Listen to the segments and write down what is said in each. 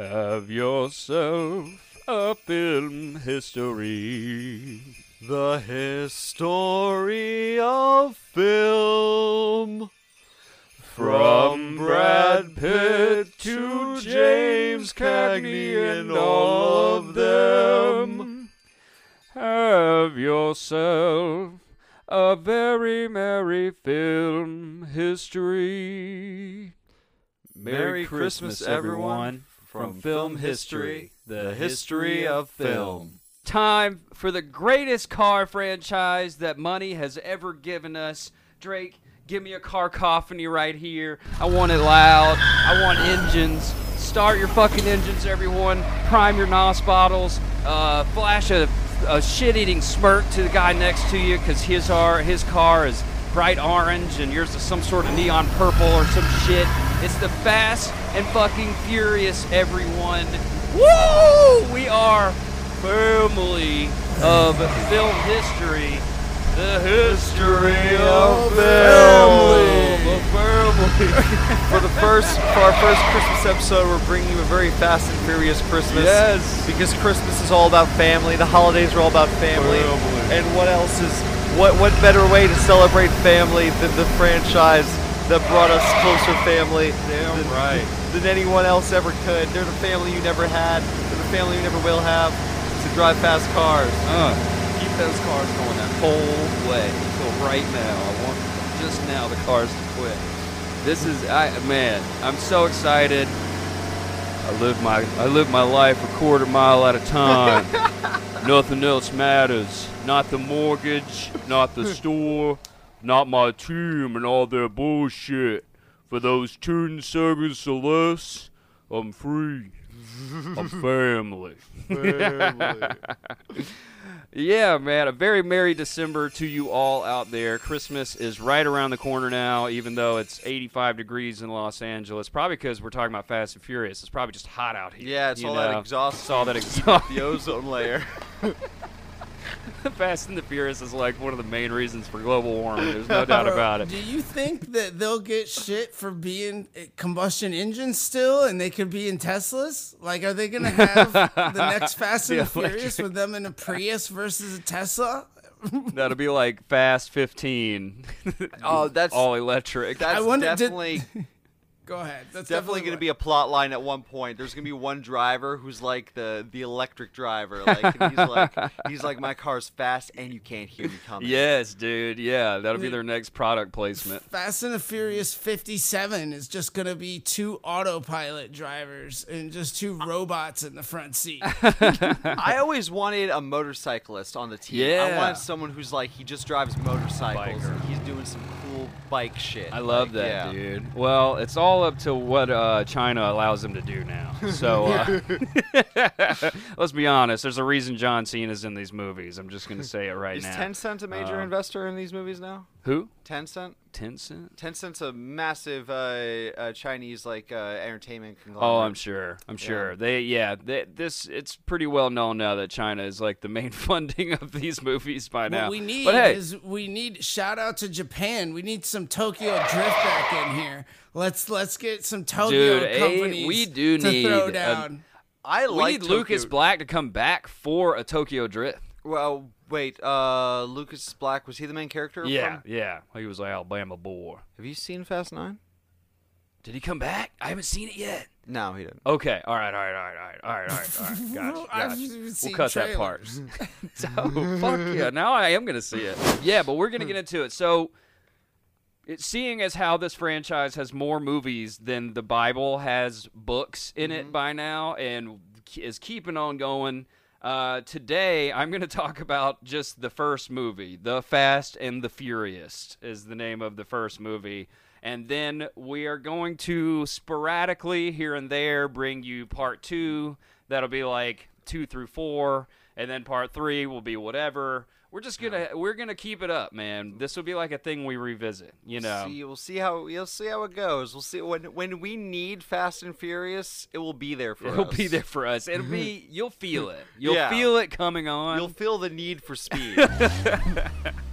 Have yourself a film history. The history of film. From Brad Pitt to James Cagney and all of them. Have yourself a very merry film history. Merry Christmas, everyone, from Film History, the history of film. Time for the greatest car franchise that money has ever given us. Drake, give me a car coffiny right here. I want it loud. I want engines. Start your fucking engines, everyone. Prime your NOS bottles. Uh, flash a, a shit-eating smirk to the guy next to you because his, are, his car is bright orange and yours is some sort of neon purple or some shit. It's the Fast and fucking Furious, everyone. Woo! We are family of film history. The history of. A family. For the first, for our first Christmas episode, we're bringing you a very fast and furious Christmas. Yes. Because Christmas is all about family. The holidays are all about family. Family. And what else is what what better way to celebrate family than the franchise that brought us closer family Damn than, right. than anyone else ever could. They're the family you never had. They're the family you never will have. To drive fast cars. Uh, keep those cars going that whole way until right now. I want just now the cars to quit. This is I man, I'm so excited. I live my I live my life a quarter mile at a time. Nothing else matters. Not the mortgage, not the store, not my team and all their bullshit. For those ten seconds or less, I'm free. I'm family. Yeah, man. A very merry December to you all out there. Christmas is right around the corner now, even though it's 85 degrees in Los Angeles. Probably because we're talking about Fast and Furious. It's probably just hot out here. Yeah, it's all know? that exhaust. It's all that exhaust. the ozone layer. Fast and the Furious is like one of the main reasons for global warming. There's no doubt about it. Do you think that they'll get shit for being uh, combustion engines still, and they could be in Teslas? Like, are they gonna have the next Fast and The the Furious with them in a Prius versus a Tesla? That'll be like Fast 15. Oh, that's all electric. that's wonder- did- definitely Go ahead. That's definitely going to be a plot line at one point. There's going to be one driver who's like the the electric driver. Like he's like he's like my car's fast and you can't hear me coming. yes, dude. Yeah, that'll be their next product placement. Fast and the Furious 57 is just gonna be two autopilot drivers and just two robots in the front seat. I always wanted a motorcyclist on the team. Yeah. I Yeah. wanted someone who's like he just drives motorcycles Biker. he's doing some cool bike shit. I love Like, that, yeah. dude. Well, it's all up to what uh, China allows them to do now. So uh, let's be honest. There's a reason John Cena's in these movies. I'm just gonna say it right now. Is. Tencent a major Uh, investor in these movies now? Who? Tencent. Tencent? Tencent's a massive uh, uh, Chinese like uh, entertainment conglomerate. Oh. I'm sure. I'm sure. They, yeah. They, this, it's pretty well known now that China is like the main funding of these movies by now. What we need but hey, is we need shout out to Japan. We need some Tokyo drift back in here. Let's let's get some Tokyo Dude, companies we do to need throw a- down. I we like need Lucas Black to come back for a Tokyo Drift. Well, wait. Uh, Lucas Black was he the main character? Yeah, From? yeah. He was like Alabama boy. Have you seen Fast Nine? Did he come back? I haven't seen it yet. No, he didn't. Okay. All right. All right. All right. All right. All right. All right. All right. Gotcha. I've gotcha. We'll cut that part. so fuck yeah. Now I am gonna see it. Yeah, but we're gonna get into it. So, it, seeing as how this franchise has more movies than the Bible has books in it by now, and is keeping on going. Uh, today, I'm going to talk about just the first movie, The Fast and the Furious, is the name of the first movie. And then we are going to sporadically here and there bring you part two. That'll be like two through four, and then part three will be whatever. We're just gonna we're gonna keep it up, man. This will be like a thing we revisit, you know. See, we'll see how you'll see how it goes. We'll see when when we need Fast and Furious, it will be there for us. It'll us. be there for us. It'll be you'll feel it. You'll Yeah. feel it coming on. You'll feel the need for speed.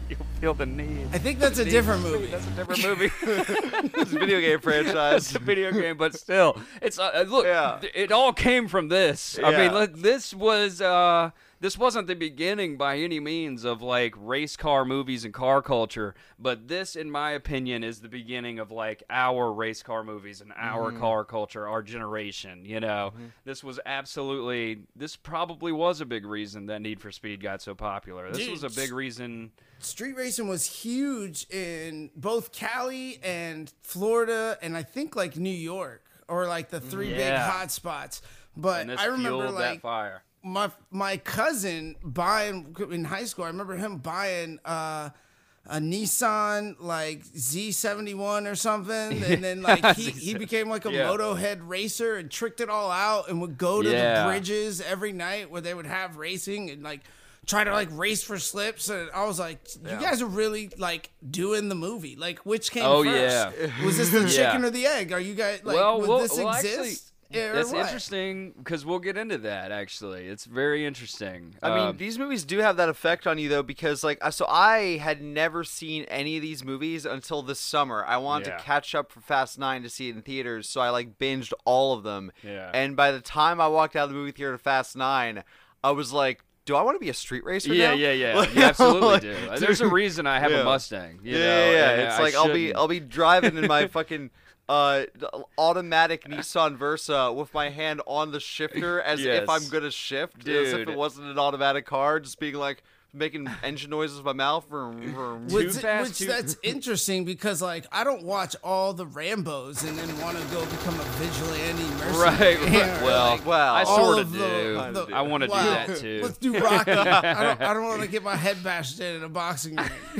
You'll feel the need. I think that's a different movie. That's a different movie. it's a video game franchise. it's a video game, but still, it's uh, uh, look. Yeah. th- It all came from this. I mean, look, this was uh, this wasn't the beginning by any means of like race car movies and car culture, but this, in my opinion, is the beginning of like our race car movies and our Mm-hmm. car culture, our generation. You know, this was absolutely. This probably was a big reason that Need for Speed got so popular. This Dude, was a big reason. Street racing was huge in both Cali and Florida, and I think like New York or like the three big Yeah. hot spots. But I remember like fire. My my cousin buying in high school. I remember him buying uh, a Nissan like Z71 or something, and then like he, he became like a Yeah. moto head racer and tricked it all out, and would go to Yeah. the bridges every night where they would have racing and like try to like race for slips. And I was like, you guys are really like doing the movie. Like, which came Oh, first? yeah. Was this the Yeah. chicken or the egg? Are you guys like? well, would we'll, this well, exist? actually, that's what? interesting because we'll get into that. Actually, it's very interesting. I mean, Um, these movies do have that effect on you though, because like, so I had never seen any of these movies until this summer. I wanted Yeah. to catch up for Fast Nine to see it in theaters, so I like binged all of them. Yeah. And by the time I walked out of the movie theater to Fast Nine, I was like, do I want to be a street racer yeah, now? yeah, yeah, Like, you absolutely like, do. There's a reason I have yeah. a Mustang. You yeah, know, yeah, yeah. and It's I like I'll be. I'll be driving in my fucking uh automatic Nissan Versa with my hand on the shifter as Yes. if I'm gonna shift, as if it wasn't an automatic car, just being like making engine noises with my mouth. Vroom, vroom. Too Which, fast, which too- that's interesting because like I don't watch all the Rambos and then want to go become a vigilante mercenary. Right, right. Well, like, Well, I sort of of the- do. the- I want to wow. do that too. Let's do Rocky. I don't, I don't want to get my head bashed in in a boxing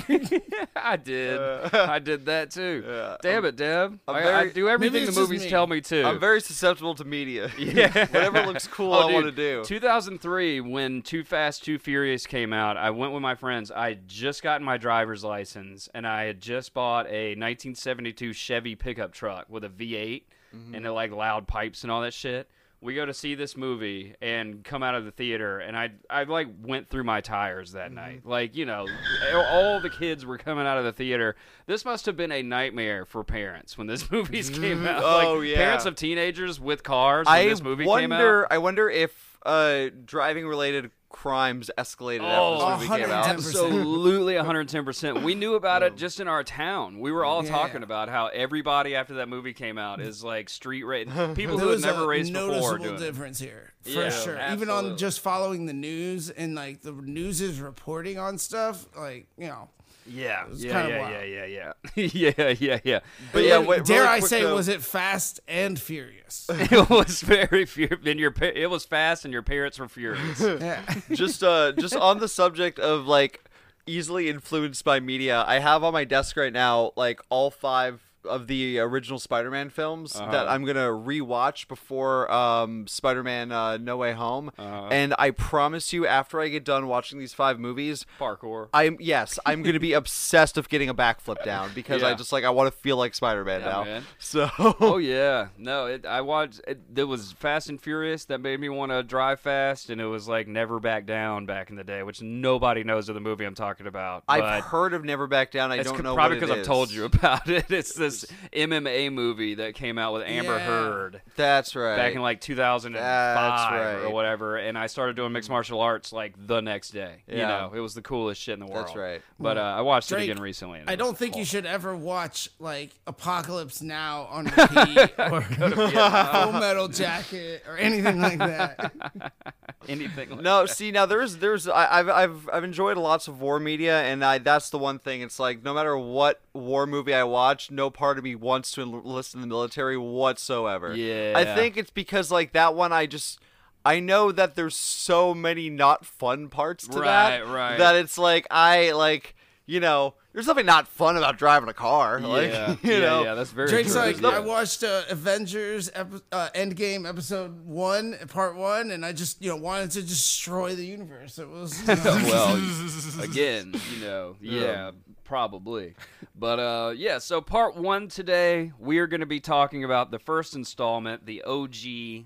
ring. I did. Uh, I did that too. Yeah. Damn it, Deb. I'm I, I do everything the movies me. tell me to. I'm very susceptible to media. Yeah. Whatever looks cool, Oh, I want to do. 2003, when Too Fast, Too Furious came out, I went with my friends. I had just gotten my driver's license, and I had just bought a 1972 Chevy pickup truck with a V8 Mm-hmm. and the like loud pipes and all that shit. We go to see this movie and come out of the theater, and I I like went through my tires that Mm-hmm. night. Like you know, all the kids were coming out of the theater. This must have been a nightmare for parents when this movies came out. Oh, like, yeah. Parents of teenagers with cars when I this movie came out. wonder. I wonder if uh, driving related crimes escalated Oh, after this movie came out. Absolutely 110%. We knew about it just in our town. We were all Yeah. talking about how everybody after that movie came out is like street race. People who had was never a raced before noticeable doing it. difference here for Yeah, sure. Even on just following the news and like the news is reporting on stuff, like you know. Yeah, yeah, yeah, yeah, yeah, yeah, yeah, yeah, yeah. But yeah, wait, dare really I quick say, though- was it fast and furious? it was very fear. And your it was fast, and your parents were furious. yeah. just uh just on the subject of like easily influenced by media i have on my desk right now like all five of the original spider-man films Uh-huh. that i'm gonna rewatch before um spider-man uh, no way home Uh-huh. and i promise you after i get done watching these five movies Parkour. i'm yes i'm gonna be obsessed of getting a backflip down because i just like i want to feel like spider-man Yeah, now man. so Oh yeah, no. It, I watched. It, there was Fast and Furious that made me want to drive fast, and it was like Never Back Down back in the day, which nobody knows of the movie I'm talking about. i've heard of never back down i don't know probably because I've told you about it. It's this MMA movie that came out with Amber Yeah. Heard that's right back in like 2005 That's or whatever, and I started doing mixed martial arts like the next day. You know, it was the coolest shit in the world. That's right. But uh, I watched Drake, it again recently. I don't think you should ever watch like Apocalypse Now on repeat or Full Metal Jacket or anything like that. anything. Like No, see now there's there's I, I've I've I've enjoyed lots of war media, and I that's the one thing. It's like no matter what war movie I watch, no part of me wants to enlist in the military whatsoever. Yeah. I think it's because like that one, I just I know that there's so many not fun parts to Right, that right. that it's like I like you know there's nothing not fun about driving a car. Like, yeah, you yeah, know, yeah, that's very Drake's true. like, yeah. I watched uh, Avengers epi- uh, Endgame episode one, part one, and I just, you know, wanted to destroy the universe. It was, you know, well, again, you know, yeah, probably. But uh, yeah, so part one today, we are going to be talking about the first installment, the OG,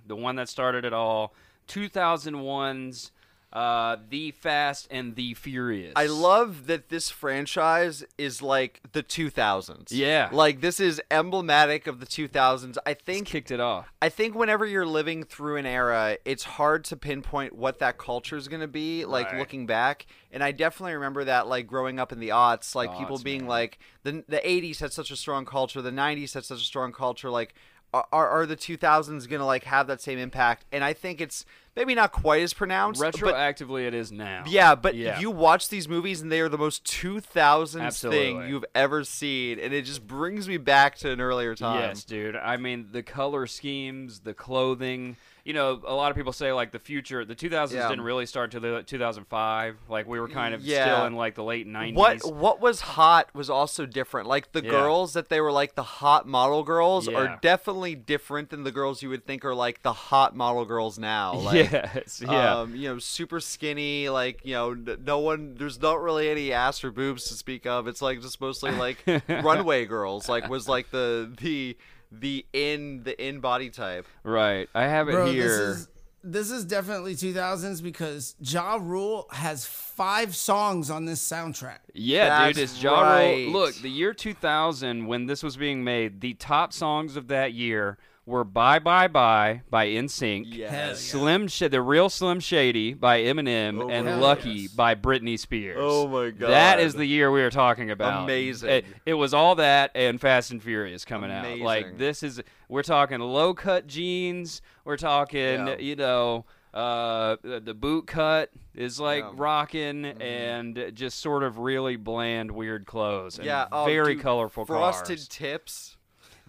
the one that started it all, 2001's uh, The Fast and the Furious. I love that this franchise is like the 2000s. Yeah. Like this is emblematic of the 2000s. I It's think kicked it off. I think whenever you're living through an era, it's hard to pinpoint what that culture is going to be like Right. looking back. And I definitely remember that like growing up in the aughts, like people being man. like the the 80s had such a strong culture, the 90s had such a strong culture like are, are the 2000s going to like have that same impact? And I think it's maybe not quite as pronounced, but Retroactively, it is now. yeah, but Yeah. you watch these movies and they are the most 2000s Absolutely. thing you've ever seen, and it just brings me back to an earlier time. Yes, dude. I mean, the color schemes, the clothing. You know, a lot of people say like the future, the 2000s Yeah. didn't really start till the 2005. Like we were kind of Yeah. still in like the late 90s. What what was hot was also different. Like the Yeah. girls that they were like the hot model girls are definitely different than the girls you would think are like the hot model girls now. Like, yes, yeah. Um, you know, super skinny, like you know, no one. There's not really any ass or boobs to speak of. It's like just mostly like runway girls. Like was like the the the in the in body type. right. I have it here. bro, this here. is this is definitely 2000s because Ja Rule has five songs on this soundtrack. Yeah, dude, it's Ja Rule. Look, the year 2000, when this was being made, the top songs of that year were "Bye Bye Bye" by NSYNC, Yes. Slim Sh- the real Slim Shady by Eminem, Oh and Lucky yes. by Britney Spears. Oh my god. That is the year we are talking about. Amazing. It, it was all that and Fast and Furious coming out. Like this is we're talking low cut jeans. We're talking Yeah. you know. Uh, the boot cut is like Yeah. Mm-hmm. rocking, and just sort of really bland, weird clothes. And Yeah, oh, very dude, colorful frosted cars. tips.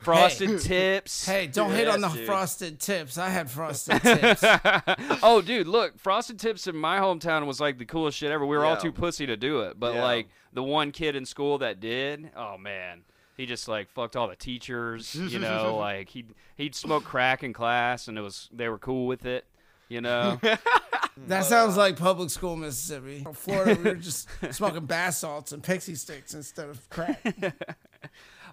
Frosted tips. Hey, don't hit on the dude. frosted tips. I had frosted tips. oh, dude, look, frosted tips in my hometown was like the coolest shit ever. We were all too pussy to do it, but Yeah. like the one kid in school that did, oh man, he just like fucked all the teachers. You know, like he would he'd smoke crack in class, and it was they were cool with it. You know, That sounds uh, like public school Mississippi. In Florida, we were just smoking bath salts and pixie sticks instead of crack.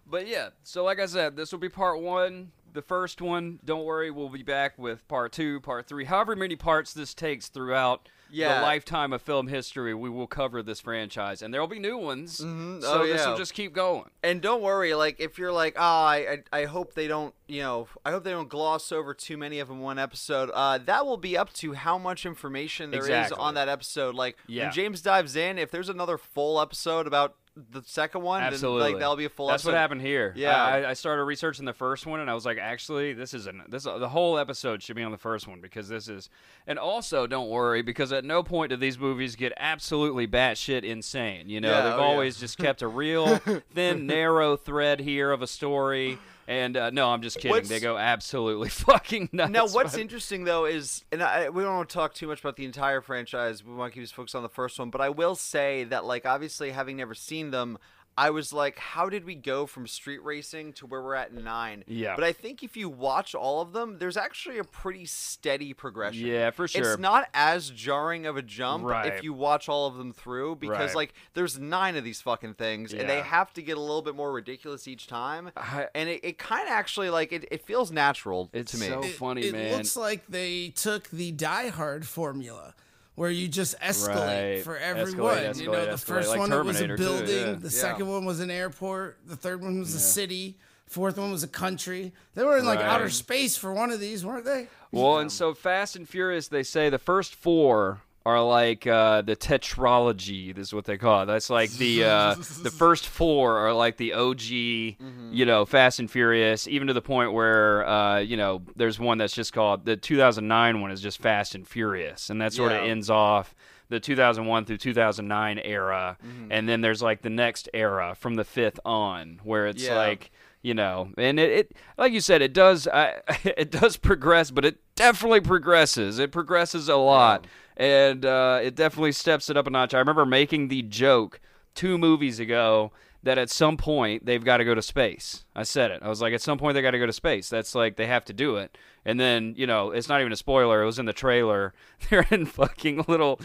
But yeah, so like I said, this will be part one. The first one, don't worry, we'll be back with part two, part three, however many parts this takes throughout Yeah. the lifetime of film history. We will cover this franchise, and there will be new ones. So Oh, this will just keep going. And don't worry, like if you're like, oh, I, I, I hope they don't, you know, I hope they don't gloss over too many of them one episode. Uh, that will be up to how much information there is Exactly. on that episode. Like Yeah. when James dives in, if there's another full episode about the second one, Absolutely, then like that'll be a full. That's episode. what happened here. Yeah. I, I started researching the first one, and I was like, actually, this isn't this. The whole episode should be on the first one because this is. And also, don't worry because at no point do these movies get absolutely batshit insane. You know, Yeah, they've oh, yeah. always just kept a real thin, narrow thread here of a story. And uh, no, I'm just kidding. What's- they go absolutely fucking nuts. Now, what's but- interesting though is, and I, we don't want to talk too much about the entire franchise. We want to keep us focused on the first one. But I will say that, like, obviously, having never seen them, I was like, how did we go from street racing to where we're at in nine? Yeah. But I think if you watch all of them, there's actually a pretty steady progression. Yeah, for sure. It's not as jarring of a jump Right. if you watch all of them through because, Right. like, there's nine of these fucking things, and they have to get a little bit more ridiculous each time. I- and it, it kind of actually like it, it feels natural It's to me. so- funny, it man. It looks like they took the Die Hard formula. Where you just escalate Right. for Escalate, everyone. you know, escalate, the escalate, first like one it was a Terminator, too, building, yeah. the Yeah. second one was an airport, the third one was a city, fourth one was a country. They were in like outer space for one of these, weren't they? Well, and so Fast and Furious, they say the first four are like uh, the tetralogy. This is what they call it. That's like the uh, the first four are like the OG, you know, Fast and Furious. Even to the point where uh, you know, there's one that's just called the 2009 one is just Fast and Furious, and that sort of ends off the 2001 through 2009 era, and then there's like the next era from the fifth on, where it's Yeah. like you know and it, it like you said it does I, it does progress but it definitely progresses. It progresses a lot and uh, it definitely steps it up a notch. I remember making the joke two movies ago that at some point they've got to go to space. I said it. I was like, at some point they got to go to space. That's like they have to do it. And then you know, it's not even a spoiler. It was in the trailer. They're in fucking little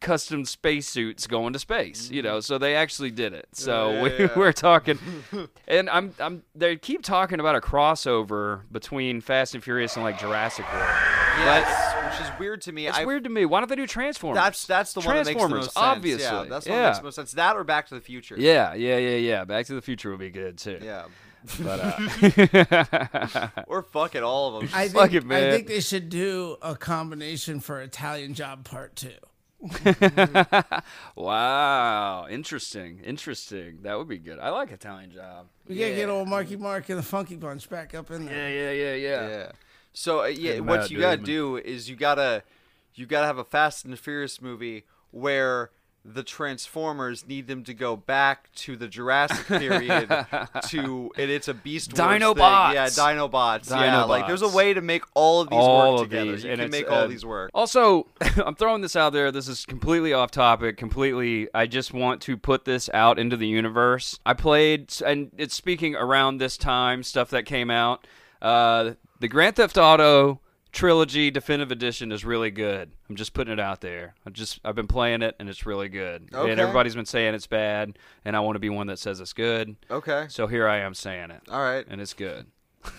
custom spacesuits going to space. You know, so they actually did it. So Yeah, we, yeah, yeah. we're talking, and I'm I'm they keep talking about a crossover between Fast and Furious and like Jurassic World. Yes, which is weird to me. It's I, weird to me. Why don't they do Transformers? That's that's the one that makes the Transformers, most sense. obviously. Yeah, that's the Yeah. one that makes the most sense. That or Back to the Future. Yeah, yeah, yeah, yeah. Back to the Future would be good too. Yeah. But uh, Or fuck it, all of them. I Fuck think, it, man. I think they should do a combination for Italian Job Part Two. wow, interesting, interesting. That would be good. I like Italian Job. We gotta get old Marky Mark and the Funky Bunch back up in there. Yeah, yeah, yeah, yeah. Yeah. So uh, yeah, what you gotta do is you gotta you gotta have a Fast and the Furious movie where the Transformers need them to go back to the Jurassic period to and it's a Beast Wars thing. Dinobots. Yeah, Dinobots. Yeah, like there's a way to make all of these all work of together. these, you and can make all uh, these work. Also, I'm throwing this out there. This is completely off topic. Completely, I just want to put this out into the universe. I played, and it's speaking around this time, stuff that came out. Uh, the Grand Theft Auto trilogy definitive edition is really good. I'm just putting it out there. I just I've been playing it and it's really good. Okay. And everybody's been saying it's bad, and I want to be one that says it's good. Okay. So here I am saying it, All right. and it's good.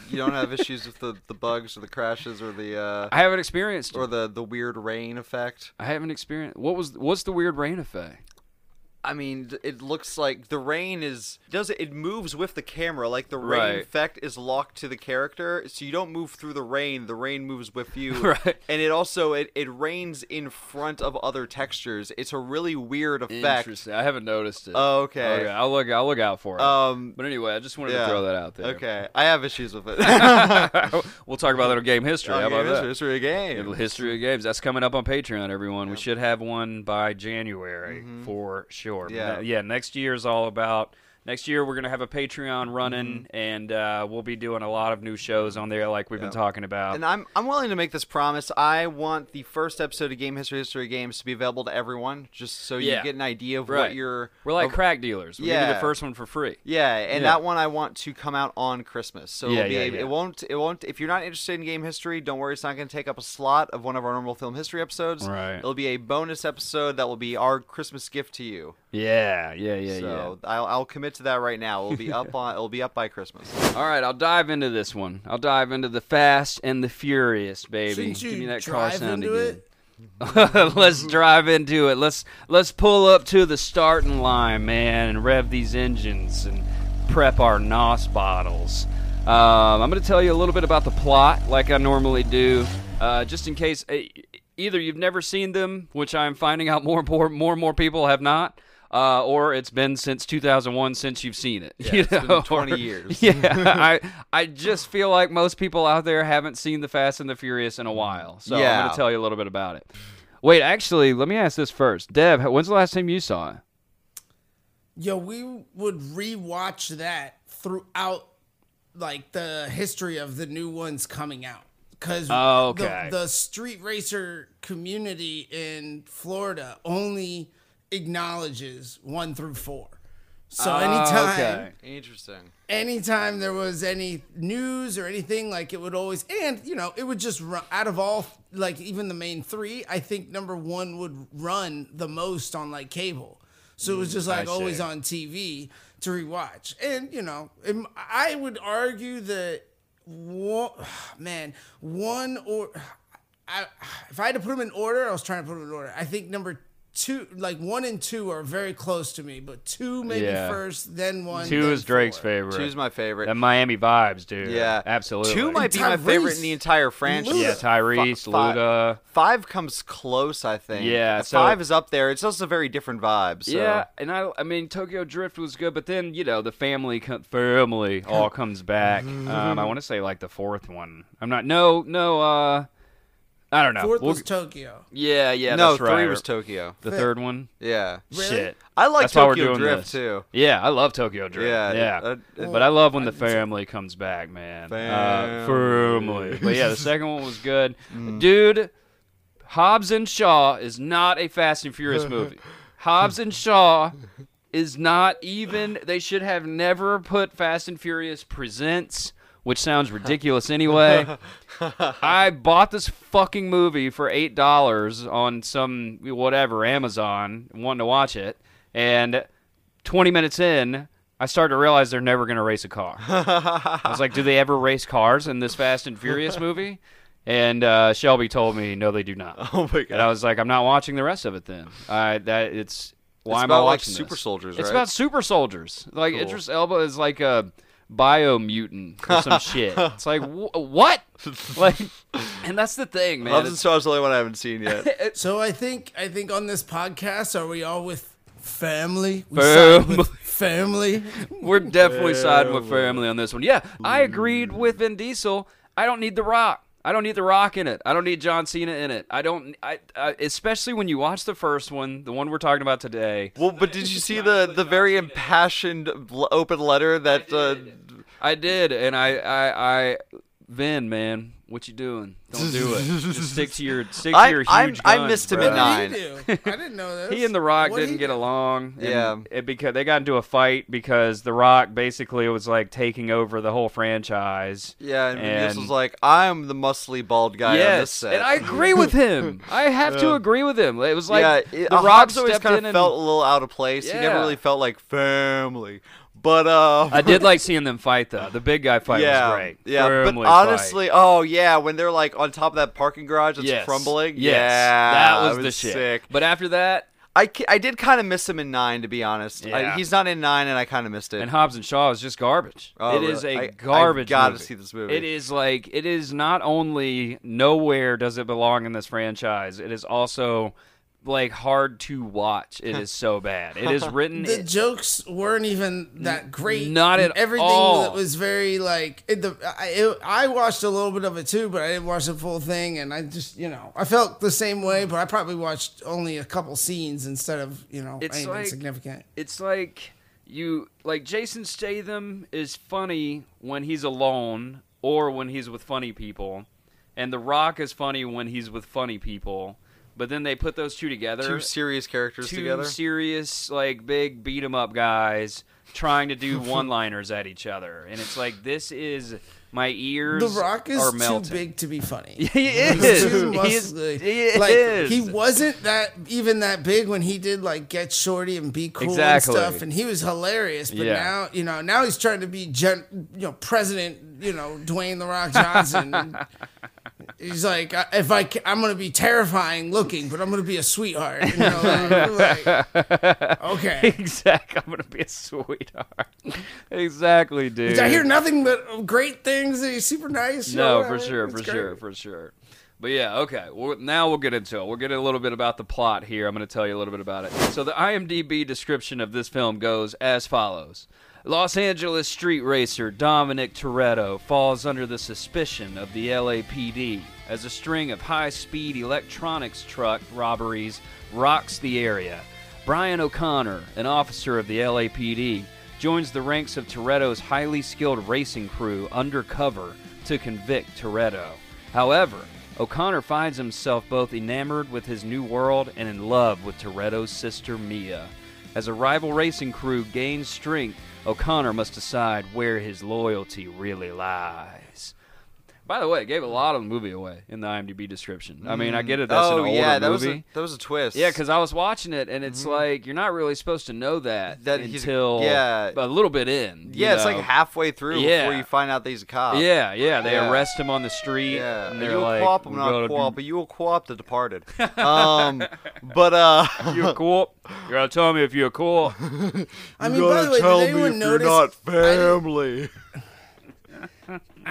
You don't have issues with the, the bugs or the crashes or the uh, I haven't experienced or the the weird rain effect. I haven't experienced. What was what's the weird rain effect? I mean, it looks like the rain is does it, it moves with the camera. Like the rain Right. effect is locked to the character, so you don't move through the rain. The rain moves with you. Right. And it also it, it rains in front of other textures. It's a really weird effect. Interesting. I haven't noticed it. Oh, okay. Okay, I'll look. I'll look out for it. Um, but anyway, I just wanted yeah. to throw that out there. Okay, I have issues with it. we'll talk about little game history. How about history, that? history of game. Little history of games. That's coming up on Patreon, everyone. We should have one by January for sure. Mm-hmm. Yeah. Yeah. Next year is all about. Next year we're gonna have a Patreon running, and uh, we'll be doing a lot of new shows on there, like we've been Mm-hmm. Talking about. And I'm I'm willing to make this promise. I want the first episode of Game History History Games to be available to everyone, just so Yeah. you get an idea of right. what you're. we're like of- crack dealers. We Yeah. the first one for free. Yeah, and Yeah. that one I want to come out on Christmas. So Yeah, it'll be, yeah, yeah. it won't it won't if you're not interested in game history, don't worry, it's not going to take up a slot of one of our normal film history episodes. Right. It'll be a bonus episode that will be our Christmas gift to you. Yeah, yeah, yeah, yeah. so I'll, I'll commit to that right now. It'll be up on it'll be up by Christmas. All right, I'll dive into this one. I'll dive into the Fast and the Furious, baby. Shouldn't you Give me that car sound into again. it? let's drive into it. Let's let's pull up to the starting line, man, and rev these engines and prep our NOS bottles. Um, I'm going to tell you a little bit about the plot, like I normally do, uh, just in case uh, either you've never seen them, which I'm finding out more and more, more and more people have not. Uh, or it's been since 2001 since you've seen it. Yeah, you it's been know? 20 Or- years. Yeah, I I just feel like most people out there haven't seen the Fast and the Furious in a while. So I'm going to tell you a little bit about it. Wait, actually, let me ask this first. Deb, when's the last time you saw it? Yo, we would rewatch that throughout like the history of the new ones coming out. Cause Oh, okay. the, the street racer community in Florida only acknowledges one through four. So Oh, anytime okay. Interesting. anytime there was any news or anything like it would always and you know it would just run out of all like even the main three i think number one would run the most on like cable so it was just like I always see. on tv to rewatch and you know it, i would argue that one man one or I, if i had to put them in order i was trying to put them in order i think number two like one and two are very close to me but two maybe Yeah. first then one Two then is Drake's four. favorite. is my favorite. That Miami vibes, dude. yeah, absolutely. Two might be my favorite in the entire franchise. Yeah, Tyrese, Fi- fi- Luda. Five comes close, I think. Yeah, so- five is up there. It's also a very different vibe. So. Yeah, and I, I mean, Tokyo Drift was good, but then you know the family, co- family all comes back. um, I want to say like the fourth one. I'm not. No, no. Uh, I don't know. Fourth We'll- was Tokyo. yeah, yeah. no, that's three right. was Tokyo. the third one. Yeah. Really? Shit. I like That's Tokyo Drift this. too. Yeah, I love Tokyo Drift. Yeah, Yeah, it- it- but I love when the family comes back, man. Uh, Family. family. But yeah, the second one was good, Mm. dude. Hobbs and Shaw is not a Fast and Furious movie. Hobbs and Shaw is not even. They should have never put Fast and Furious Presents, which sounds ridiculous anyway. I bought this fucking movie for eight dollars on some whatever Amazon, wanting to watch it, and twenty minutes in. I started to realize they're never going to race a car. I was like, do they ever race cars in this Fast and Furious movie? And uh, Shelby told me, no, they do not. Oh my god! And I was like, I'm not watching the rest of it then. I that it's why It's am I about, like, watching super this? soldiers, It's right? about super soldiers. Like Cool. Idris Elba is like a bio mutant or some shit. It's like wh- what? Like, and that's the thing, man. Loves and It's- Stars is the only one I haven't seen yet. So I think I think on this podcast, are we all with family? We side with family. We're definitely siding with family on this one. Yeah, I agreed with Vin Diesel. I don't need The Rock. I don't need The Rock in it. I don't need John Cena in it. I don't. I, I especially when you watch the first one, the one we're talking about today. well, but did you see the the very impassioned open letter that? Uh, I did, and I, I, I, Vin, man, what you doing? Don't do it. Just stick to your stick to I- your huge I'm- I missed him bro. at nine. did he do? I didn't know this. He and The Rock What'd didn't get do? along. Yeah. it because they got into a fight because The Rock basically was like taking over the whole franchise. yeah, and, Vin And- Diesel's like, I'm the muscly bald guy on this yes, set. and I agree with him. I have to agree with him. It was like yeah, The it, Rock Hobbs always kind in of and felt a little out of place. He never really felt like family. But uh, I did like seeing them fight though. The big guy fight yeah, was great. yeah. Firmly but fight. honestly, oh yeah, when they're like on top of that parking garage that's yes. crumbling, Yes, yeah, that was, it the shit. Sick. But after that, I, I did kind of miss him in nine, to be honest. I, Yeah. he's not in nine, and I kind of missed it. and Hobbs and Shaw is just garbage. Oh, it is really? a I- garbage. gotta movie. see this movie. It is like it is not only nowhere does it belong in this franchise. It is also like hard to watch. It is so bad. It is written. The jokes weren't even that great. Not at everything all. that was very like it, the. I, it, I watched a little bit of it too, but I didn't watch the full thing, and I just you know I felt the same way, but I probably watched only a couple scenes instead of you know It's anything like- significant. it's like you like Jason Statham is funny when he's alone or when he's with funny people, and The Rock is funny when he's with funny people. But then they put those two together. Two serious characters two together. serious, like big beat 'em up guys trying to do one liners at each other, and it's like this is my ears. The Rock is are too big to be funny. He He's is. too He is. muscly. He like is. he wasn't that even that big when he did like Get Shorty and Be Cool Exactly. and stuff, and he was hilarious. But Yeah. now you know now he's trying to be gen, you know President you know Dwayne the Rock Johnson. He's like, uh, if I, ca- I'm gonna be terrifying looking, but I'm gonna be a sweetheart. You know, like, okay. exactly. I'm gonna be a sweetheart. exactly, dude. I hear nothing but great things. He's super nice. No, know, for sure, it's for great. sure, for sure. But yeah, okay. Well, now we'll get into it. We'll get a little bit about the plot here. I'm going to tell you a little bit about it. So the IMDb description of this film goes as follows. Los Angeles street racer Dominic Toretto falls under the suspicion of the LAPD as a string of high-speed electronics truck robberies rocks the area. Brian O'Connor, an officer of the LAPD, joins the ranks of Toretto's highly skilled racing crew undercover to convict Toretto. However, O'Connor finds himself both enamored with his new world and in love with Toretto's sister Mia. As a rival racing crew gains strength, O'Connor must decide where his loyalty really lies. By the way, it gave a lot of the movie away in the IMDb description. I mean, I get it. That's oh an older yeah, that movie. was a, that was a twist. Yeah, because I was watching it, and it's like you're not really supposed to know that, Mm-hmm. That he's- until yeah. a little bit in. you yeah, it's like halfway through Yeah. before you find out that he's a cop. yeah, yeah. They Yeah. arrest him on the street. Yeah, and you they're will like, co-op, I'm not gotta co-op, do- but you will co-op The Departed. um, but uh, You a co-op? You gotta tell me if you're a co-op. I mean, by the way, did anyone notice? family. I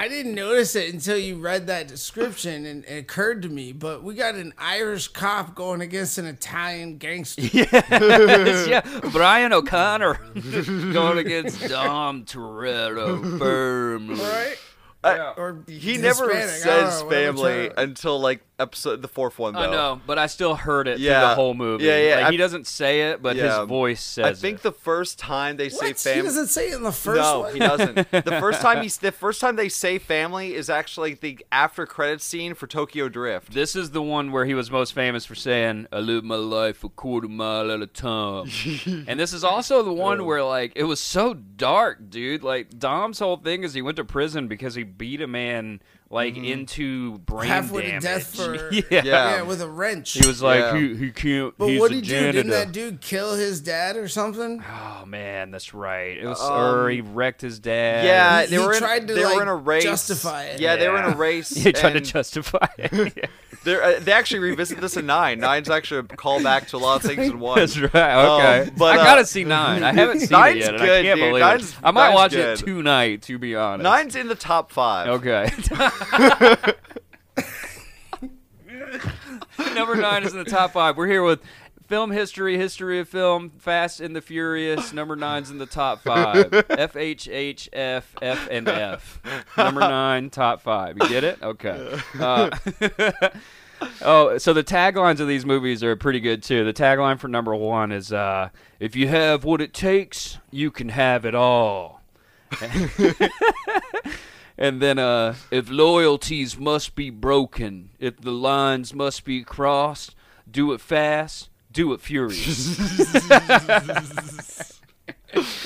didn't notice it until you read that description, and it occurred to me. But we got an Irish cop going against an Italian gangster. yeah, Brian O'Connor going against Dom Toretto firmly. Right? Yeah. or He never oh, Hispanic, I says know, family until like episode the fourth one. Though. I know, but I still heard it through Yeah. the whole movie. Yeah, yeah, Like, I- he doesn't say it, but Yeah. his voice says I think it. the first time they say What? He family. doesn't say it in the first no, one. he doesn't. The first time he the first time they say family is actually the after credit scene for Tokyo Drift. This is the one where he was most famous for saying, "I live my life a quarter mile at a time," and this is also the one where like it was so dark, dude. Like Dom's whole thing is he went to prison because he beat a man like into brain halfway damage. to death for yeah. Yeah. yeah, with a wrench. He was like, Yeah. he, he can't. but he's what did he do? Didn't that dude kill his dad or something? Oh man, that's right. It was, Um, or he wrecked his dad. Yeah, He- they he were in, tried to, they like, were in a race. justify it. Yeah, they were in a race. he tried to justify it. they're, uh, they actually revisit this in nine. Nine's actually a callback to a lot of things in one. That's right. Okay, Um, but, I uh, gotta see nine. I haven't seen Nine's it yet, and good, I can't dude. believe Nine's- it. I might watch good. it tonight. To be honest. Nine's in the top five. Okay. Number nine is in the top five. We're here with film history, history of film, Fast and the Furious. Number nine's in the top five. F H H F F and F. Number nine, top five. You get it? Okay. Uh, oh, so the taglines of these movies are pretty good too. The tagline for number one is uh, "If you have what it takes, you can have it all." And then, uh, if loyalties must be broken, if the lines must be crossed, do it fast, do it furious.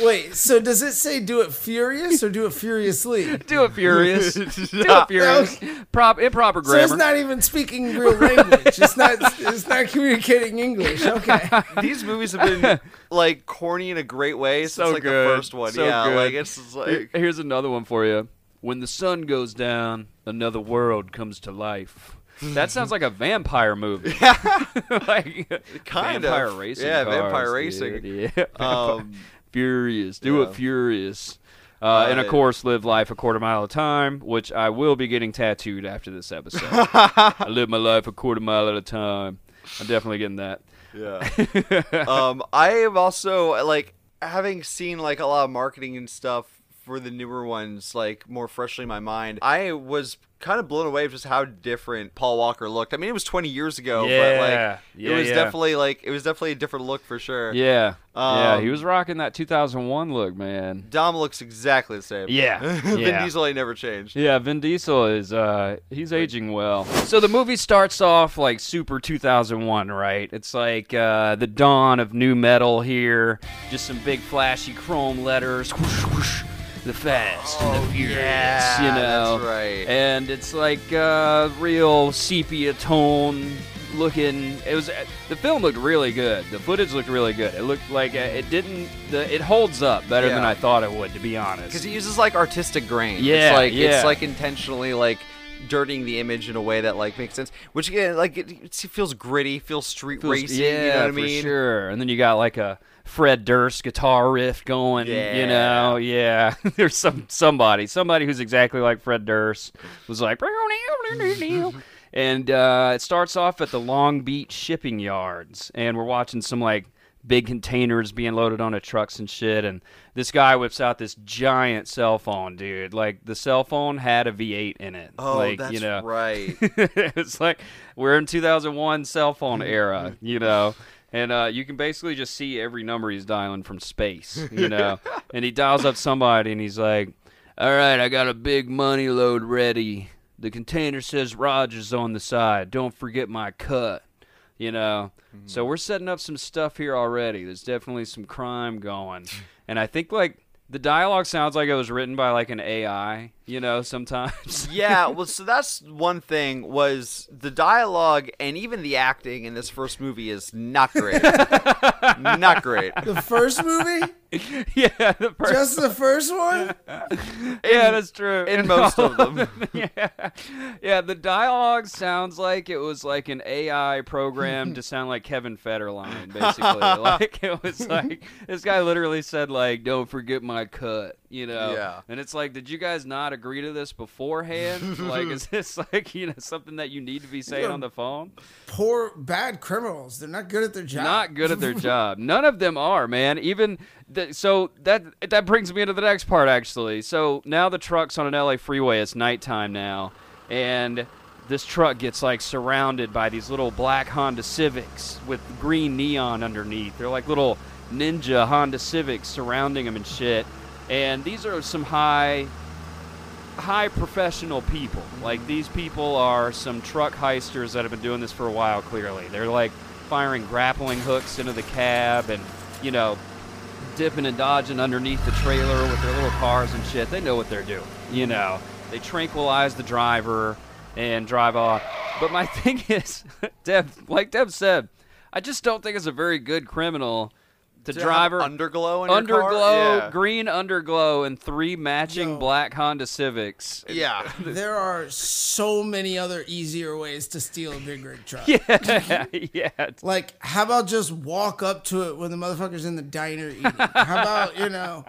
Wait, so does it say do it furious or do it furiously? do it furious. do it furious. Prop, improper grammar. So it's not even speaking real language. It's not. It's not communicating English. Okay. These movies have been like corny in a great way since So like good. the first one. So yeah, good. like it's just like Here's another one for you. When the sun goes down, another world comes to life. That sounds like a vampire movie. like Kind vampire of. racing. Yeah, cars, vampire dude. racing. Yeah. um Furious. Do Yeah. it furious. Uh, and of course, live life a quarter mile at a time, which I will be getting tattooed after this episode. I live my life a quarter mile at a time. I'm definitely getting that. yeah. um I have also like having seen like a lot of marketing and stuff for the newer ones like more freshly in my mind. I was kind of blown away with just how different Paul Walker looked. I mean, it was 20 years ago, but like Yeah, it was yeah. definitely like it was definitely a different look for sure. Yeah. yeah, Um, he was rocking that 2001 look, man. Dom looks exactly the same. Yeah, Vin yeah. Diesel ain't never changed. Yeah, Vin Diesel is uh he's aging well. So the movie starts off like super 2001, right? It's like uh the dawn of nu metal here, just some big flashy chrome letters, whoosh, whoosh, the fast and the furious, Oh, yeah, you know. that's right. And it's like uh real sepia tone looking it was the film looked really good the footage looked really good it looked like uh, it didn't the, it holds up better than i thought it would to be honest Because it uses like artistic grain. Yeah, it's like yeah. it's like intentionally like dirtying the image in a way that like makes sense. Which again, like it, it feels gritty, feels street Feels- racy. Yeah, you know what I for sure. And then you got like a Fred Durst guitar riff going. You know, yeah. There's some somebody, somebody who's exactly like Fred Durst was like, and uh, it starts off at the Long Beach shipping yards, and we're watching some like big containers being loaded onto trucks and shit. And this guy whips out this giant cell phone, dude. Like the cell phone had a V8 in it. Oh, like, that's you know, right. it's like we're in 2001 cell phone era, you know, and uh, you can basically just see every number he's dialing from space, you know. and he dials up somebody, and he's like, "All right, I got a big money load ready. The container says Rogers on the side. Don't forget my cut." You know, so we're setting up some stuff here already. There's definitely some crime going, and I think like the dialogue sounds like it was written by like an AI. You know, sometimes. yeah, well, so that's one thing was the dialogue and even the acting in this first movie is not great. not great. The first movie, yeah, the first, just the first one. yeah, that's true. In most of them. yeah, yeah. The dialogue sounds like it was like an AI program to sound like Kevin Federline, basically. like it was like this guy literally said like, "Don't forget my cut." You know. Yeah. And it's like, did you guys not agree to this beforehand? like, is this like you know something that you need to be saying on the phone? Poor bad criminals. They're not good at their job. Not good at their job. None of them are, man. Even the, so that that brings me into the next part actually. So now the truck's on an LA freeway. It's nighttime now, and this truck gets like surrounded by these little black Honda Civics with green neon underneath. They're like little ninja Honda Civics surrounding them and shit. And these are some high high professional people. Like these people are some truck heisters that have been doing this for a while. Clearly, they're like firing grappling hooks into the cab and you know dipping and dodging underneath the trailer with their little cars and shit. They know what they're doing. You know, they tranquilize the driver and drive off. But my thing is, Deb, like Deb said, I just don't think it's a very good criminal to, To have driver underglow in your car? underglow, Yeah. green underglow, and three matching Yo. black Honda Civics. Yeah. There are so many other easier ways to steal a big rig truck. Yeah, yeah. Like, how about just walk up to it when the motherfucker's in the diner eating? How about, you know,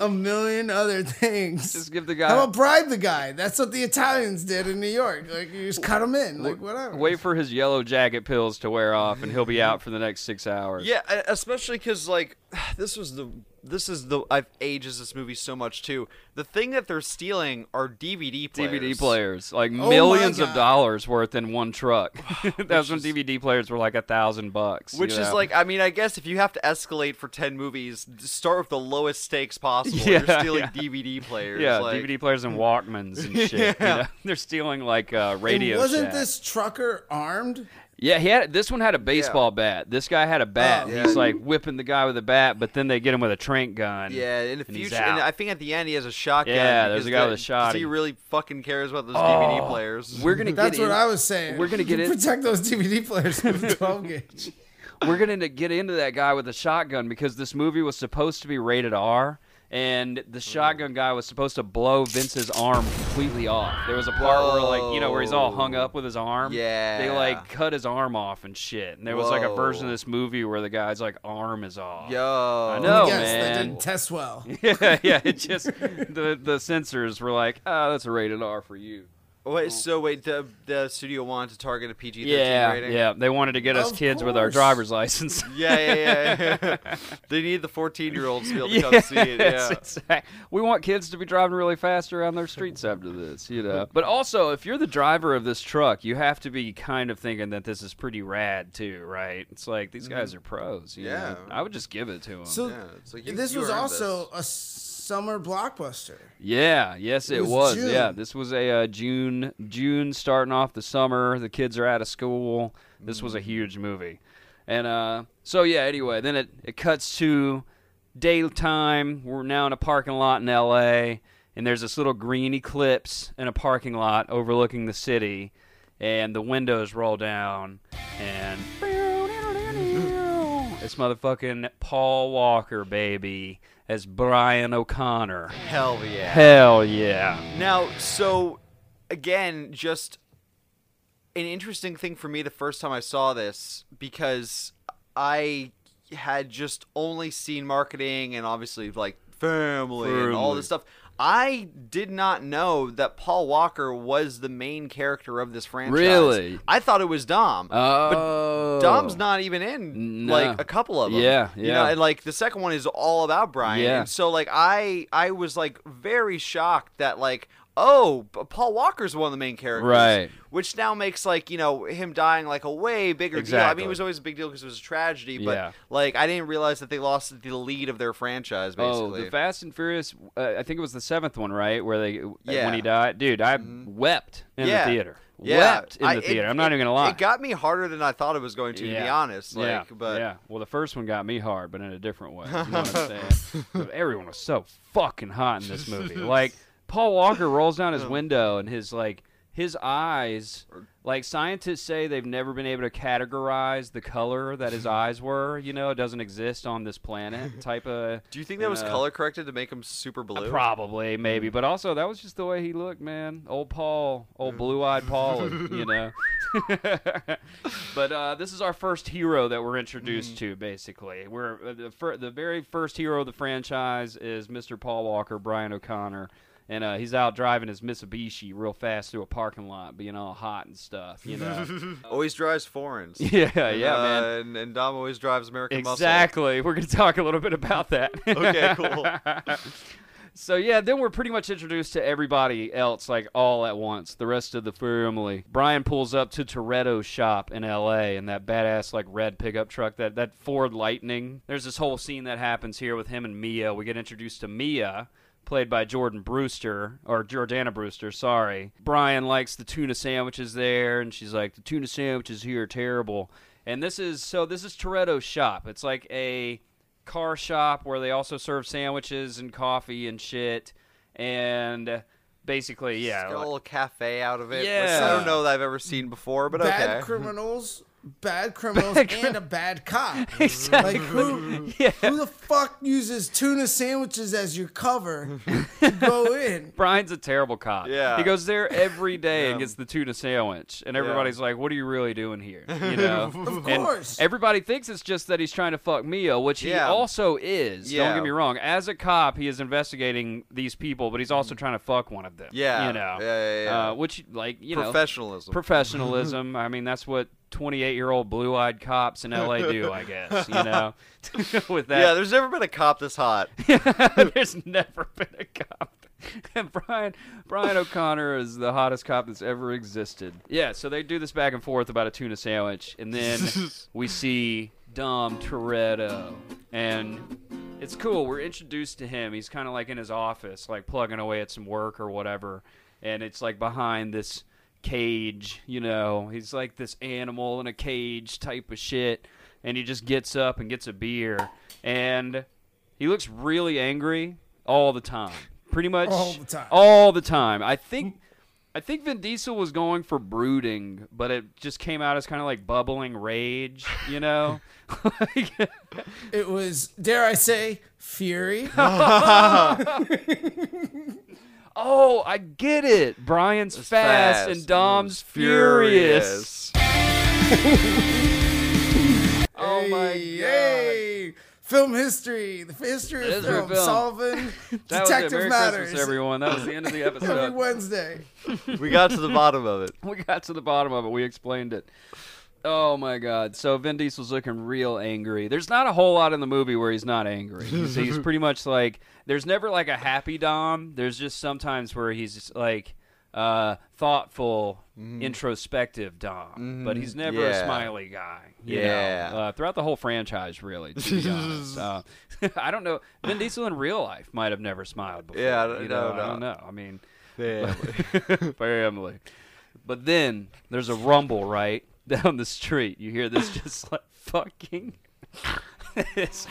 a million other things? Just give the guy- How about bribe the guy? That's what the Italians did in New York. Like, you just cut him in. Like, whatever. Wait for his yellow jacket pills to wear off, and he'll be out for the next six hours. Yeah, especially because like this was the this is the I've ages this movie so much too. The thing that they're stealing are DVD players. DVD players, like my millions of dollars worth in one truck. That's when DVD players were like a thousand bucks. you Which is like, I mean, I guess if you have to escalate for ten movies, start with the lowest stakes possible. Yeah, You're stealing yeah. DVD players. yeah, like- DVD players and Walkmans and shit. you know? They're stealing like uh, And radio. wasn't Shack. this trucker armed? Yeah, he had this one had a baseball bat. This guy had a bat. Oh. He's like whipping the guy with a bat, but then they get him with a trank gun. Yeah, in the and future, and. I think at the end he has a shotgun. Yeah, there's a guy with a the- shot. 'cause He really fucking cares about those DVD oh. players. We're gonna get That's what in- I was saying. We're gonna get You in- protect those DVD players with a 12 gauge. we're gonna get into that guy with a shotgun because this movie was supposed to be rated R, and the mm. shotgun guy was supposed to blow Vince's arm completely off. There was a part where like you know where he's all hung up with his arm. Yeah, they like cut his arm off and shit. And there was like a version of this movie where the guy's like arm is off. Yo, I know. Yes, man. that didn't test well. yeah, yeah. It just the the censors were like, oh, that's a rated R for you. Wait, so wait, the the studio wanted to target a PG thirteen Yeah, rating. yeah. They wanted to get us Of kids with our course. driver's license. yeah, yeah, yeah. yeah. they need the fourteen year olds to be able to come see it. Yeah. exact- We want kids to be driving really fast around their streets after this, you know. But also, if you're the driver of this truck, you have to be kind of thinking that this is pretty rad too, right? It's like these guys are pros. You Mm-hmm. Yeah. know? I would just give it to them. So Yeah, it's like you- this you was earned also a summer blockbuster. yeah, yes, it, It was was. Yeah, this was a uh, June June starting off the summer. The kids are out of school. This was a huge movie, and uh, so yeah. Anyway, then it it cuts to daytime. We're now in a parking lot in L.A. and there's this little green eclipse in a parking lot overlooking the city, and the windows roll down, and it's motherfucking Paul Walker, baby, as Brian O'Connor. Hell yeah. Hell yeah. Now, so again, just an interesting thing for me the first time I saw this because I had just only seen marketing and obviously like family, and all this stuff. I did not know that Paul Walker was the main character of this franchise. Really? I thought it was Dom. Oh. Dom's not even in No. like a couple of them. Yeah, You yeah. know, and like the second one is all about Brian. Yeah. And so like I I was like very shocked that like oh Paul Walker's one of the main characters. Right. Which now makes like you know him dying like a way bigger deal. I mean it was always a big deal because it was a tragedy, but Yeah. like I didn't realize that they lost the lead of their franchise Oh, the Fast and Furious. Uh, I think it was the seventh one, right? Where they Yeah. when he died, dude. I wept in Yeah. the theater. yeah. Wept in I- the it- theater. I'm not it- even gonna lie. It got me harder than I thought it was going to, to be honest. Like, yeah, but yeah. Well, the first one got me hard, but in a different way. You know what I'm saying? Everyone was so fucking hot in this movie. Like Paul Walker rolls down his window, and his like his eyes like scientists say they've never been able to categorize the color that his eyes were. You know, it doesn't exist on this planet. Type of. Do you think that was uh, color corrected to make him super blue? Probably, maybe, but also that was just the way he looked, man. Old Paul, old blue-eyed Paul, you know. but uh, this is our first hero that we're introduced to. Basically, we're uh, the, fir- the very first hero of the franchise is Mr. Paul Walker, Brian O'Connor. And uh, he's out driving his Mitsubishi real fast through a parking lot, being all hot and stuff, you know. Always drives foreigns. yeah, yeah, And, man. uh, And, and Dom always drives American Muscle. Exactly. We're going to talk a little bit about that. Okay, cool. so yeah, then we're pretty much introduced to everybody else like all at once. The rest of the family. Brian pulls up to Toretto's shop in L.A. in that badass like red pickup truck that that Ford Lightning. There's this whole scene that happens here with him and Mia. We get introduced to Mia. Played by Jordan Brewster, or Jordana Brewster, sorry. Brian likes the tuna sandwiches there, and she's like, The tuna sandwiches here are terrible. And this is so this is Toretto's shop. It's like a car shop where they also serve sandwiches and coffee and shit. And basically, yeah. Got a like- little cafe out of it. which Yeah. I don't know that I've ever seen before, but bad okay. criminals, bad criminals, Bad and a bad cop. Exactly. Like who? Yeah. Who the fuck uses tuna sandwiches as your cover to go in? Brian's a terrible cop. Yeah. He goes there every day and gets the tuna sandwich. And everybody's like, what are you really doing here? You know? Of And course. everybody thinks it's just that he's trying to fuck Mia, which he Yeah. also is. Don't get me wrong. As a cop, he is investigating these people, but he's also trying to fuck one of them. Yeah. You know? Yeah, yeah, yeah. Uh, which, like, you know. Professionalism. professionalism. I mean, that's what 28 year old blue eyed cops in LA do, I guess. You know, with that. yeah, there's never been a cop this hot. there's never been a cop. And Brian Brian O'Connor is the hottest cop that's ever existed. Yeah, so they do this back and forth about a tuna sandwich, and then we see Dom Toretto, and it's cool. We're introduced to him. He's kind of like in his office, like plugging away at some work or whatever, and it's like behind this cage. You know, he's like this animal in a cage type of shit, and he just gets up and gets a beer, and he looks really angry all the time. Pretty much All the time. All the time. I think I think Vin Diesel was going for brooding, but it just came out as kind of like bubbling rage, you know? Like- It was, dare I say, fury. oh, I get it. Brian's fast, and Dom's furious. Oh my Hey, god. Film history, the history of film, film. solving That was it. detective Merry matters Christmas, everyone. That was the end of the every episode. Wednesday. we got to the bottom of it. we got to the bottom of it. We explained it. Oh my god! So Vin Diesel's looking real angry. There's not a whole lot in the movie where he's not angry. He's, he's pretty much like there's never like a happy Dom. There's just sometimes where he's just like uh, thoughtful, introspective Dom, but he's never a Mm-hmm. Smiley guy. you know? Yeah. uh, throughout the whole franchise, really. To be honest, uh, I don't know. Vin Diesel in real life might have never smiled before. Yeah, I don't- know, no, I no. don't know. I mean, Family. family. But then there's a rumble right down the street. You hear this just like fucking this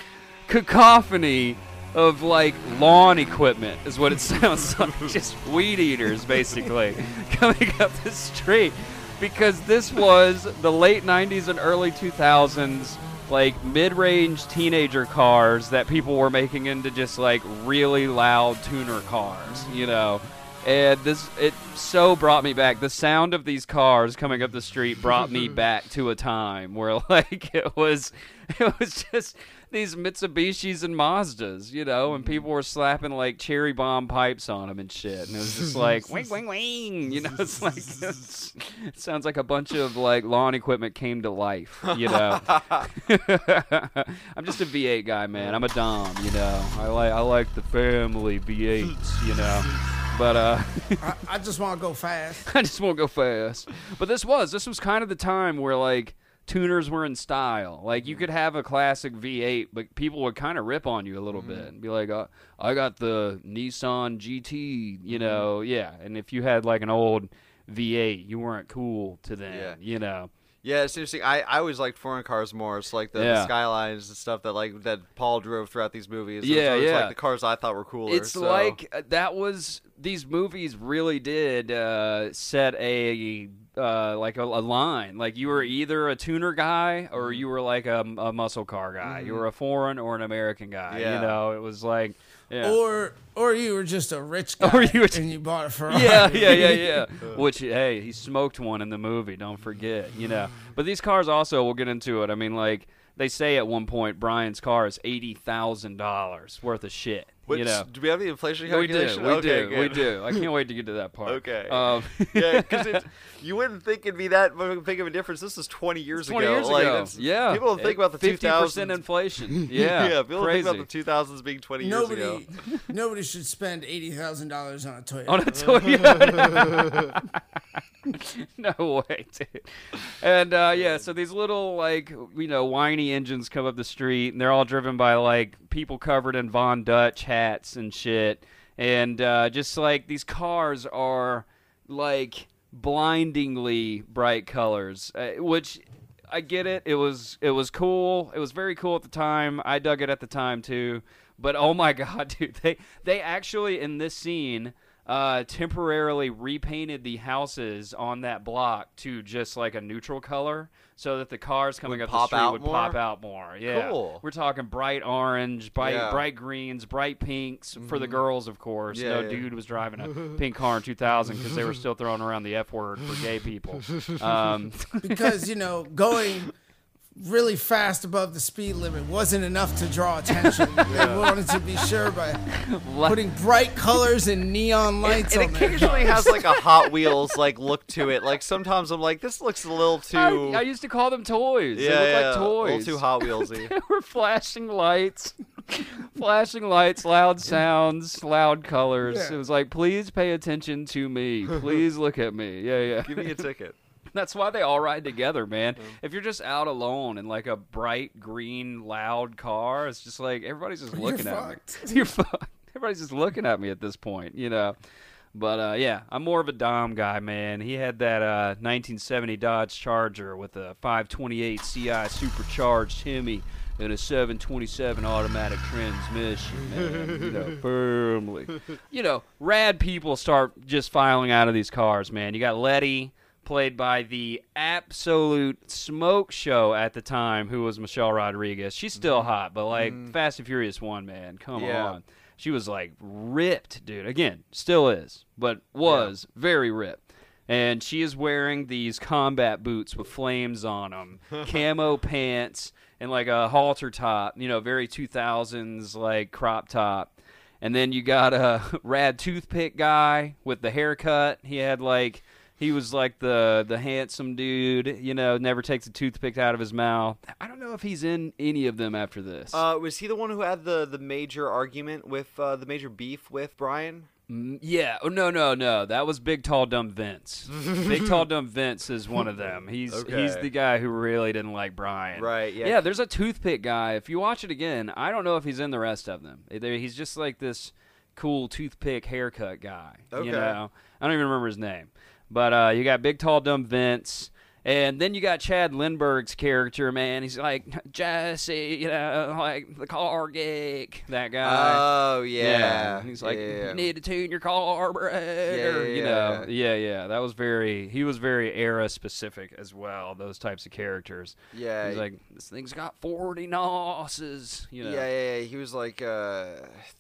cacophony of like lawn equipment is what it sounds like. Just weed eaters basically coming up the street because this was the late 90s and early 2000s like mid-range teenager cars that people were making into just like really loud tuner cars, you know. And this it so brought me back. The sound of these cars coming up the street brought me back to a time where like it was it was just these Mitsubishis and Mazdas, you know, and people were slapping like cherry bomb pipes on them and shit. And it was just like wing wing wing, you know, it's like it's, it sounds like a bunch of like lawn equipment came to life, you know. I'm just a V8 guy, man. I'm a dom, you know. I like I like the family V8s, you know. But uh I, I just want to go fast. I just want to go fast. But this was this was kind of the time where like tuners were in style. Like you could have a classic V8, but people would kind of rip on you a little bit and be like, uh, "I got the Nissan GT," you know, yeah. And if you had like an old V8, you weren't cool to them, Yeah. you know. Yeah, it's interesting. I, I always liked foreign cars more. It's like the, the skylines and stuff that like that Paul drove throughout these movies. It was Yeah, yeah. Like the cars I thought were cooler. It's so- like uh, that was these movies really did uh, set a uh, like a, a line. Like you were either a tuner guy or you were like a, a muscle car guy. You were a foreign or an American guy. Yeah. You know, it was like, yeah. Or or you were just a rich guy Or you were- and you bought a Ferrari. yeah, yeah, yeah, yeah. Which, hey, he smoked one in the movie. Don't forget, you know. But these cars also, we'll get into it. I mean, like they say at one point, Brian's car is eighty thousand dollars worth of shit. Which, you know, do we have the inflation we do, we okay, do, we do. I can't wait to get to that part. Okay. Um, yeah, because you wouldn't think it'd be that big of a difference. This is 20 years 20 ago. years like, ago. Yeah. People don't think about the 50% inflation. Yeah. yeah, people crazy. think about the 2000s being 20 years ago. Nobody nobody should spend eighty thousand dollars on a Toyota. on a Toyota. no way, dude. And uh, yeah, so these little like you know whiny engines come up the street, and they're all driven by like people covered in Von Dutch hats and shit, and uh, just like these cars are like blindingly bright colors, uh, which. I get it. It was it was cool. It was very cool at the time. I dug it at the time too. But oh my god, dude, they they actually in this scene uh, temporarily repainted the houses on that block to just like a neutral color, so that the cars coming Would up pop the street out would more? pop out more. Yeah, Cool. we're talking bright orange, bright Yeah. bright greens, bright pinks for the girls, of course. Yeah, no yeah. dude was driving a pink car in 2000 because they were still throwing around the F word for gay people. Um, because you know going really fast above the speed limit wasn't enough to draw attention. They wanted to be sure by putting bright colors and neon lights It on there. occasionally has like a Hot Wheels like look to it. Like sometimes I'm like, this looks a little too. I, I used to call them toys. yeah, they look yeah, like a toys. little too Hot Wheelsy. They were flashing lights, flashing lights, loud sounds, loud colors. Yeah. It was like, please pay attention to me. Please look at me. Yeah, yeah. Give me a ticket. That's why they all ride together, man. If you're just out alone in like a bright green, loud car, it's just like everybody's just You're looking at fucked. me. You're fucked. Everybody's just looking at me at this point, you know. But uh, yeah, I'm more of a Dom guy, man. He had that uh, 1970 Dodge Charger with a 528 CI supercharged Hemi and a 727 automatic transmission, man. you know, firmly. You know, rad people start just filing out of these cars, man. You got Letty, played by the absolute smoke show at the time, who was Michelle Rodriguez. She's still mm-hmm. hot, but like mm-hmm. Fast and Furious 1, man. Come Yeah. on. She was like ripped, dude. Again, still is, but was very ripped. And she is wearing these combat boots with flames on them, camo pants, and like a halter top, you know, very 2000s like crop top. And then you got a rad toothpick guy with the haircut. He had like he was like the the handsome dude, you know, never takes a toothpick out of his mouth. I don't know if he's in any of them after this. Uh, was he the one who had the the major argument with uh, the major beef with Brian? Mm, Yeah. Oh no, no, no. That was Big Tall Dumb Vince. Big Tall Dumb Vince is one of them. He's he's the guy who really didn't like Brian. Right, yeah. Yeah. There's a toothpick guy. If you watch it again, I don't know if he's in the rest of them. He's just like this cool toothpick haircut guy. Okay. You know. I don't even remember his name. But uh, you got Big Tall Dumb Vince. And then you got Chad Lindberg's character, man. He's like Jesse, you know, like the car geek, that guy. Oh yeah. He's like, yeah. you need to tune your carburetor. Yeah, you know, yeah, yeah. That was very. He was very era specific as well. Those types of characters. Yeah. He's like, this thing's got forty nosses. You know. Yeah, yeah, yeah. He was like uh,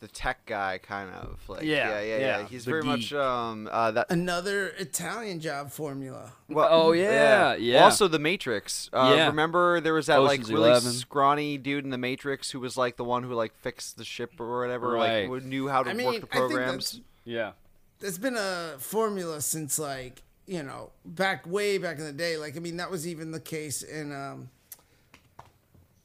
the tech guy, kind of like. Yeah, yeah, yeah. yeah, He's the very much um uh, that. Another Italian job formula. Well, Oh, yeah, yeah. Also, the Matrix. Uh, Yeah. Remember, there was that Ocean's like really 11. scrawny dude in the Matrix who was like the one who like fixed the ship or whatever, Right. like knew how to I mean, work the I think programs. Yeah. there's been a formula since like you know back way back in the day. Like I mean that was even the case in um,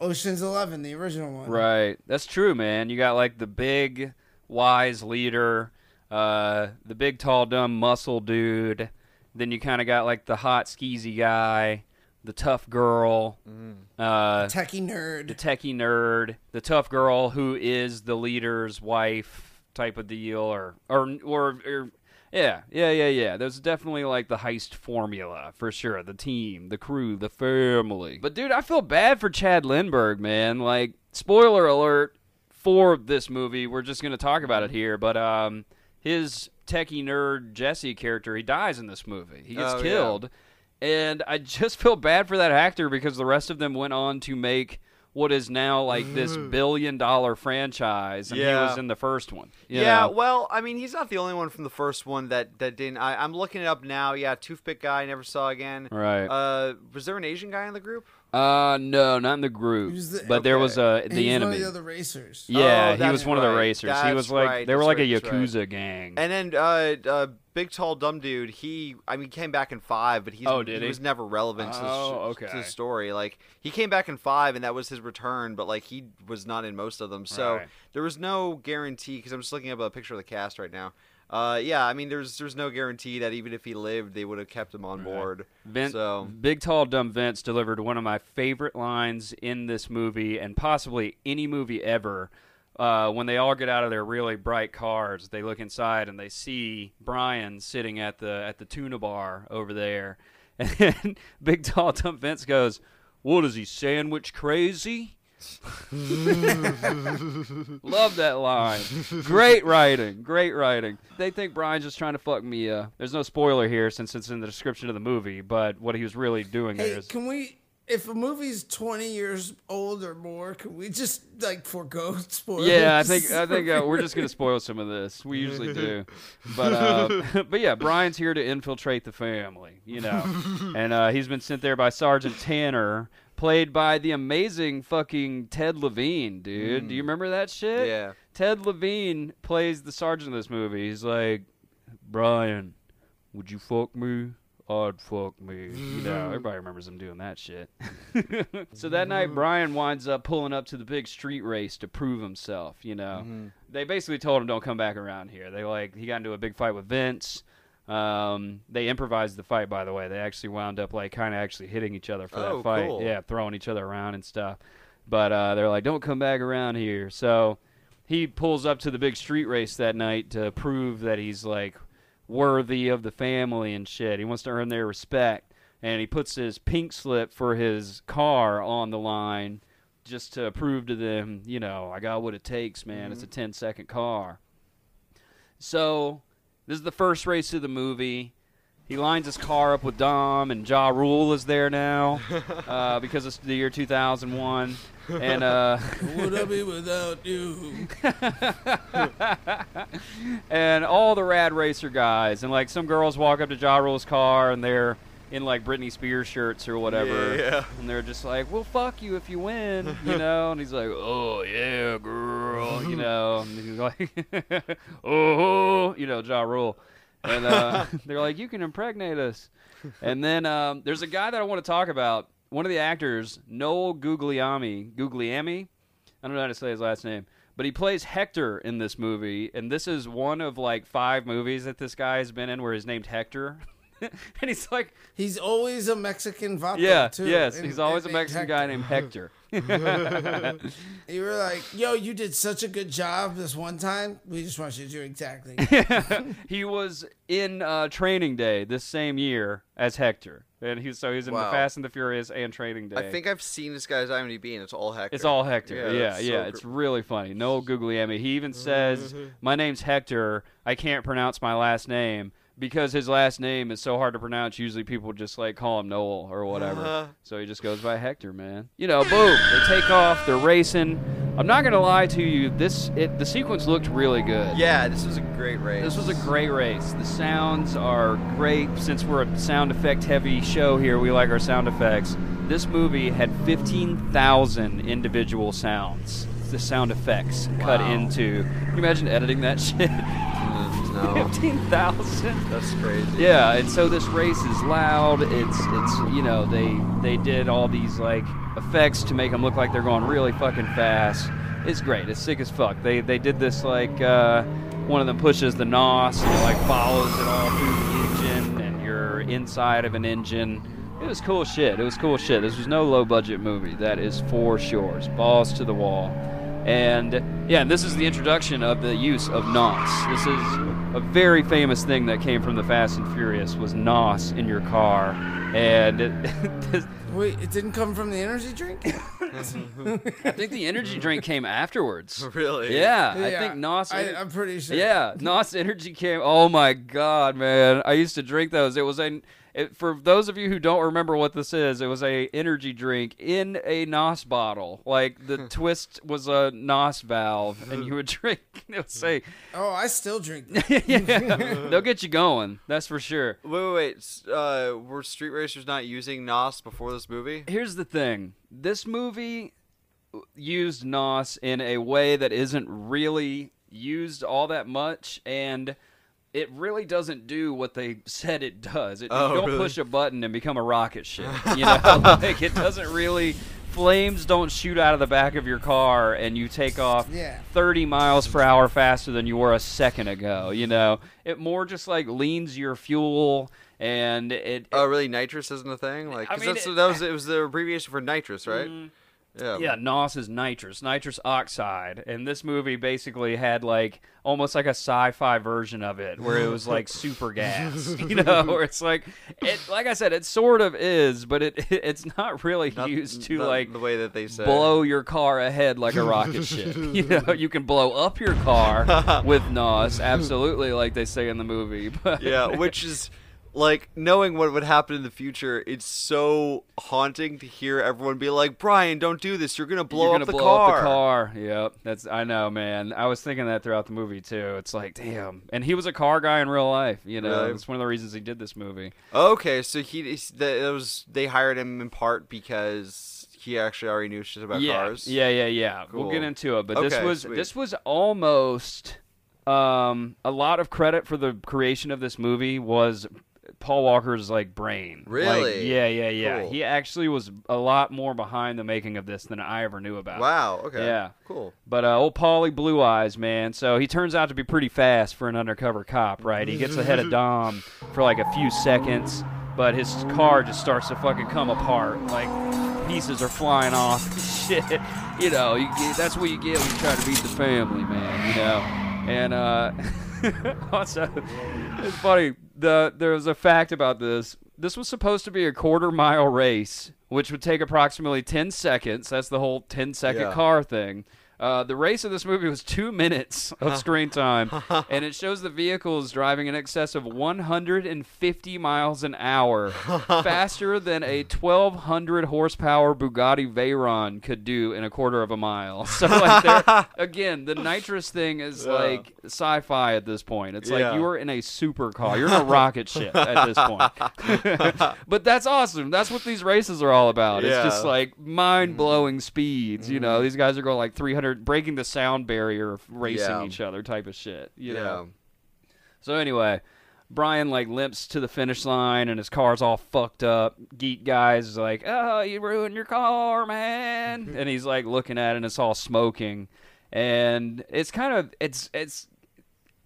Ocean's Eleven, the original one. Right. That's true, man. You got like the big wise leader, uh, the big tall dumb muscle dude. Then you kind of got like the hot skeezy guy, the tough girl, uh, Techie nerd. the techie nerd, the tough girl who is the leader's wife type of deal, or or or, or yeah, yeah, yeah, yeah. There's definitely like the heist formula for sure. The team, the crew, the family. But dude, I feel bad for Chad Lindberg, man. Like, spoiler alert for this movie. We're just gonna talk about it here, but um, his techie nerd Jesse character, he dies in this movie. He gets Oh, yeah. killed. and I just feel bad for that actor because the rest of them went on to make what is now like this billion dollar franchise, and he was in the first one. Yeah, know? well, I mean, he's not the only one from the first one that that didn't. I, I'm looking it up now. Yeah, toothpick guy never saw again. Right. Uh, was there an Asian guy in the group? Uh, no, not in the group. The- but there was uh, And the he's enemy. One of the other racers. yeah, Oh, he was one of the right. racers. he was like right. they were That's like right. a That's right. yakuza gang. And then uh, uh, big tall dumb dude. He, I mean, came back in five, but he's Oh, did he? was never relevant to, the, Oh, sh- to the story. Like he came back in five, and that was his return. But like he was not in most of them, so Right. there was no guarantee. Because I'm just looking up a picture of the cast right now. Uh, yeah, I mean, there's there's no guarantee that even if he lived, they would have kept him on board. Vin- So Big Tall Dumb Vince delivered one of my favorite lines in this movie and possibly any movie ever. Uh, when they all get out of their really bright cars, they look inside and they see Brian sitting at the at the tuna bar over there, and Big Tall Dumb Vince goes, "What is he sandwich crazy?" Love that line. Great writing. Great writing. They think Brian's just trying to fuck Mia. There's no spoiler here since it's in the description of the movie, but what he was really doing Hey, there is can we? If a movie's twenty years old or more, can we just like forego spoilers? Yeah, I think I think uh, we're just gonna spoil some of this. We usually do, but uh, but yeah, Brian's here to infiltrate the family, you know, and uh, he's been sent there by Sergeant Tanner, played by the amazing fucking Ted Levine, dude. Do you mm. remember that shit? Yeah. Ted Levine plays the sergeant of this movie. He's like, Brian, would you fuck me? I'd fuck me. You know, everybody remembers him doing that shit. so that night, Brian winds up pulling up to the big street race to prove himself. You know, mm-hmm. they basically told him don't come back around here. They like he got into a big fight with Vince. Um, they improvised the fight, by the way. They actually wound up like kind of actually hitting each other for Oh, that fight. cool. Yeah, throwing each other around and stuff. But uh, they're like, don't come back around here. So he pulls up to the big street race that night to prove that he's like worthy of the family and shit. He wants to earn their respect, and he puts his pink slip for his car on the line just to prove to them, you know, I got what it takes, man. It's a 10 second car. So this is the first race of the movie. He lines his car up with Dom, and Ja Rule is there now uh, because it's the year 2001. And uh, Would I be without you? and all the rad racer guys, and like some girls walk up to Ja Rule's car and they're in like Britney Spears shirts or whatever, Yeah, yeah. and they're just like, "Well, fuck you if you win," you know. And he's like, "Oh yeah, girl," you know. And he's like, "Oh," you know, Ja Rule, and uh, they're like, "You can impregnate us." And then um, there's a guy that I want to talk about. One of the actors, Noel Gugliemi, Gugliemi. I don't know how to say his last name, but he plays Hector in this movie, and this is one of like five movies that this guy has been in where he's named Hector. and he's like, He's always a Mexican vato yeah, too. yes, and- he's always a and- Mexican guy named Hector. You were like, "Yo, you did such a good job this one time. We just want you to do exactly." he was in uh, Training Day this same year as Hector, and he's so he's in the Fast and the Furious and Training Day. I think I've seen this guy's IMDb, and it's all Hector. It's all Hector. Yeah, Yeah, yeah. so it's gr- really funny. Noel Gugliemi. He even says, "My name's Hector. I can't pronounce my last name." Because his last name is so hard to pronounce, usually people just like call him Noel or whatever. Uh-huh. So he just goes by Hector, man. You know, boom, they take off, they're racing. I'm not gonna lie to you, this it the sequence looked really good. Yeah, this was a great race. This was a great race. The sounds are great. Since we're a sound effect heavy show here, we like our sound effects. This movie had 15,000 individual sounds. The sound effects cut into. Can you imagine editing that shit? no, 15,000. that's crazy. Yeah, and so this race is loud. It's it's you know they they did all these like effects to make them look like they're going really fucking fast. It's great. It's sick as fuck. They they did this like uh, one of them pushes the NOS and it like follows it all through the engine and you're inside of an engine. It was cool shit. It was cool shit. This was no low budget movie. That is for sure. It's balls to the wall. And yeah, and this is the introduction of the use of NOS. This is a very famous thing that came from the Fast and Furious was NOS in your car. And it, Wait, it didn't come from the energy drink? I think the energy drink came afterwards. Really? Yeah, I think NOS. I, I'm pretty sure. Yeah, NOS Energy came. Oh my god, man! I used to drink those. It was a, It, for those of you who don't remember what this is, it was a energy drink in a NOS bottle. Like the twist was a NOS valve, and you would drink. It would say, Oh, I still drink. That. yeah, they'll get you going. That's for sure. Wait, wait, wait. s- Uh, were Street Racers not using NOS before this movie? Here's the thing: this movie used NOS in a way that isn't really used all that much, and it really doesn't do what they said it does. It, Oh, you don't really? push a button and become a rocket ship. You know, like it doesn't really. Flames don't shoot out of the back of your car, and you take off Yeah. 30 miles per hour faster than you were a second ago. You know, it more just like leans your fuel, and it, Oh, really? Nitrous isn't a thing? Like, I 'cause mean, that's, it- that was it was the abbreviation for nitrous, right? Mm-hmm. Yeah. Yeah, NOS is nitrous, nitrous oxide, and this movie basically had like almost like a sci-fi version of it, where it was like super gas, you know, where it's like, it, like I said, it sort of is, but it it's not really Not- used to like the way that they say. blow your car ahead like a rocket ship. You know, you can blow up your car with NOS, absolutely, like they say in the movie. But yeah, which is like knowing what would happen in the future. It's so haunting to hear everyone be like, "Brian, don't do this. You're gonna blow You're up gonna the blow car." up the car. Yep, that's I know, man. I was thinking that throughout the movie too. It's like, damn. And he was a car guy in real life. You know, Really? that's one of the reasons he did this movie. Okay, so he that was they hired him in part because he actually already knew shit about yeah, cars. yeah, yeah, yeah. We'll get into it, but this was sweet. this was almost um, a lot of credit for the creation of this movie was. Paul Walker's like brain. Like, Really? yeah, yeah, yeah. Cool. He actually was a lot more behind the making of this than I ever knew about. Wow. Okay. Yeah. Cool. But uh, old Paulie Blue Eyes, man. So he turns out to be pretty fast for an undercover cop, right? He gets ahead of Dom for like a few seconds, but his car just starts to fucking come apart. Like pieces are flying off. Shit. You know, you get, that's what you get when you try to beat the family, man. You know. And uh, also, it's funny. The there was a fact about this. This was supposed to be a quarter mile race, which would take approximately ten seconds. That's the whole 10 second Yeah. car thing. Uh, the race of this movie was two minutes of screen time, and it shows the vehicles driving in excess of 150 miles an hour, faster than a 1,200 horsepower Bugatti Veyron could do in a quarter of a mile. So, like, again, the nitrous thing is Yeah. like sci-fi at this point. It's like Yeah. you are in a supercar, you're in a rocket ship at this point. but that's awesome. That's what these races are all about. It's just like mind blowing speeds. You know, these guys are going like 300, breaking the sound barrier of racing Yeah. each other type of shit. You yeah. know. So anyway, Brian like limps to the finish line and his car's all fucked up. Geek guys is like, "Oh, you ruined your car, man!" Mm-hmm. and he's like looking at it and it's all smoking, and it's kind of it's it's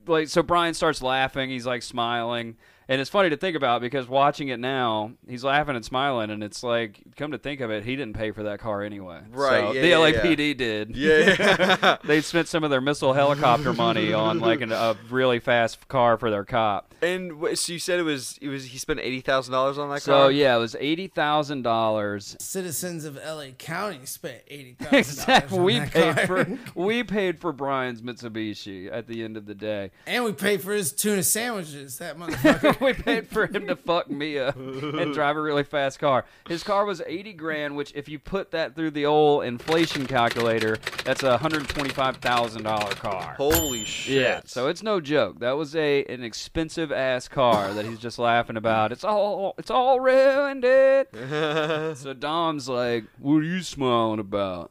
like so Brian starts laughing. He's like smiling. And it's funny to think about because watching it now, he's laughing and smiling, and it's like, come to think of it, he didn't pay for that car anyway. Right, So yeah, the yeah, LAPD did. Yeah, yeah. they spent some of their missile helicopter money on like an, a really fast car for their cop. And so you said it was it was he spent eighty thousand dollars on that So car. So yeah, it was eighty thousand dollars. Citizens of LA County spent eighty thousand Exactly. We that paid car. for we paid for Brian's Mitsubishi at the end of the day. and we paid for his tuna sandwiches. That motherfucker. we paid for him to fuck Mia and drive a really fast car. His car was eighty grand, which if you put that through the old inflation calculator, that's a hundred twenty-five thousand dollar car. Holy shit! Yeah, so it's no joke. That was a an expensive ass car that he's just laughing about. It's all it's all ruined it. so Dom's like, "What are you smiling about?"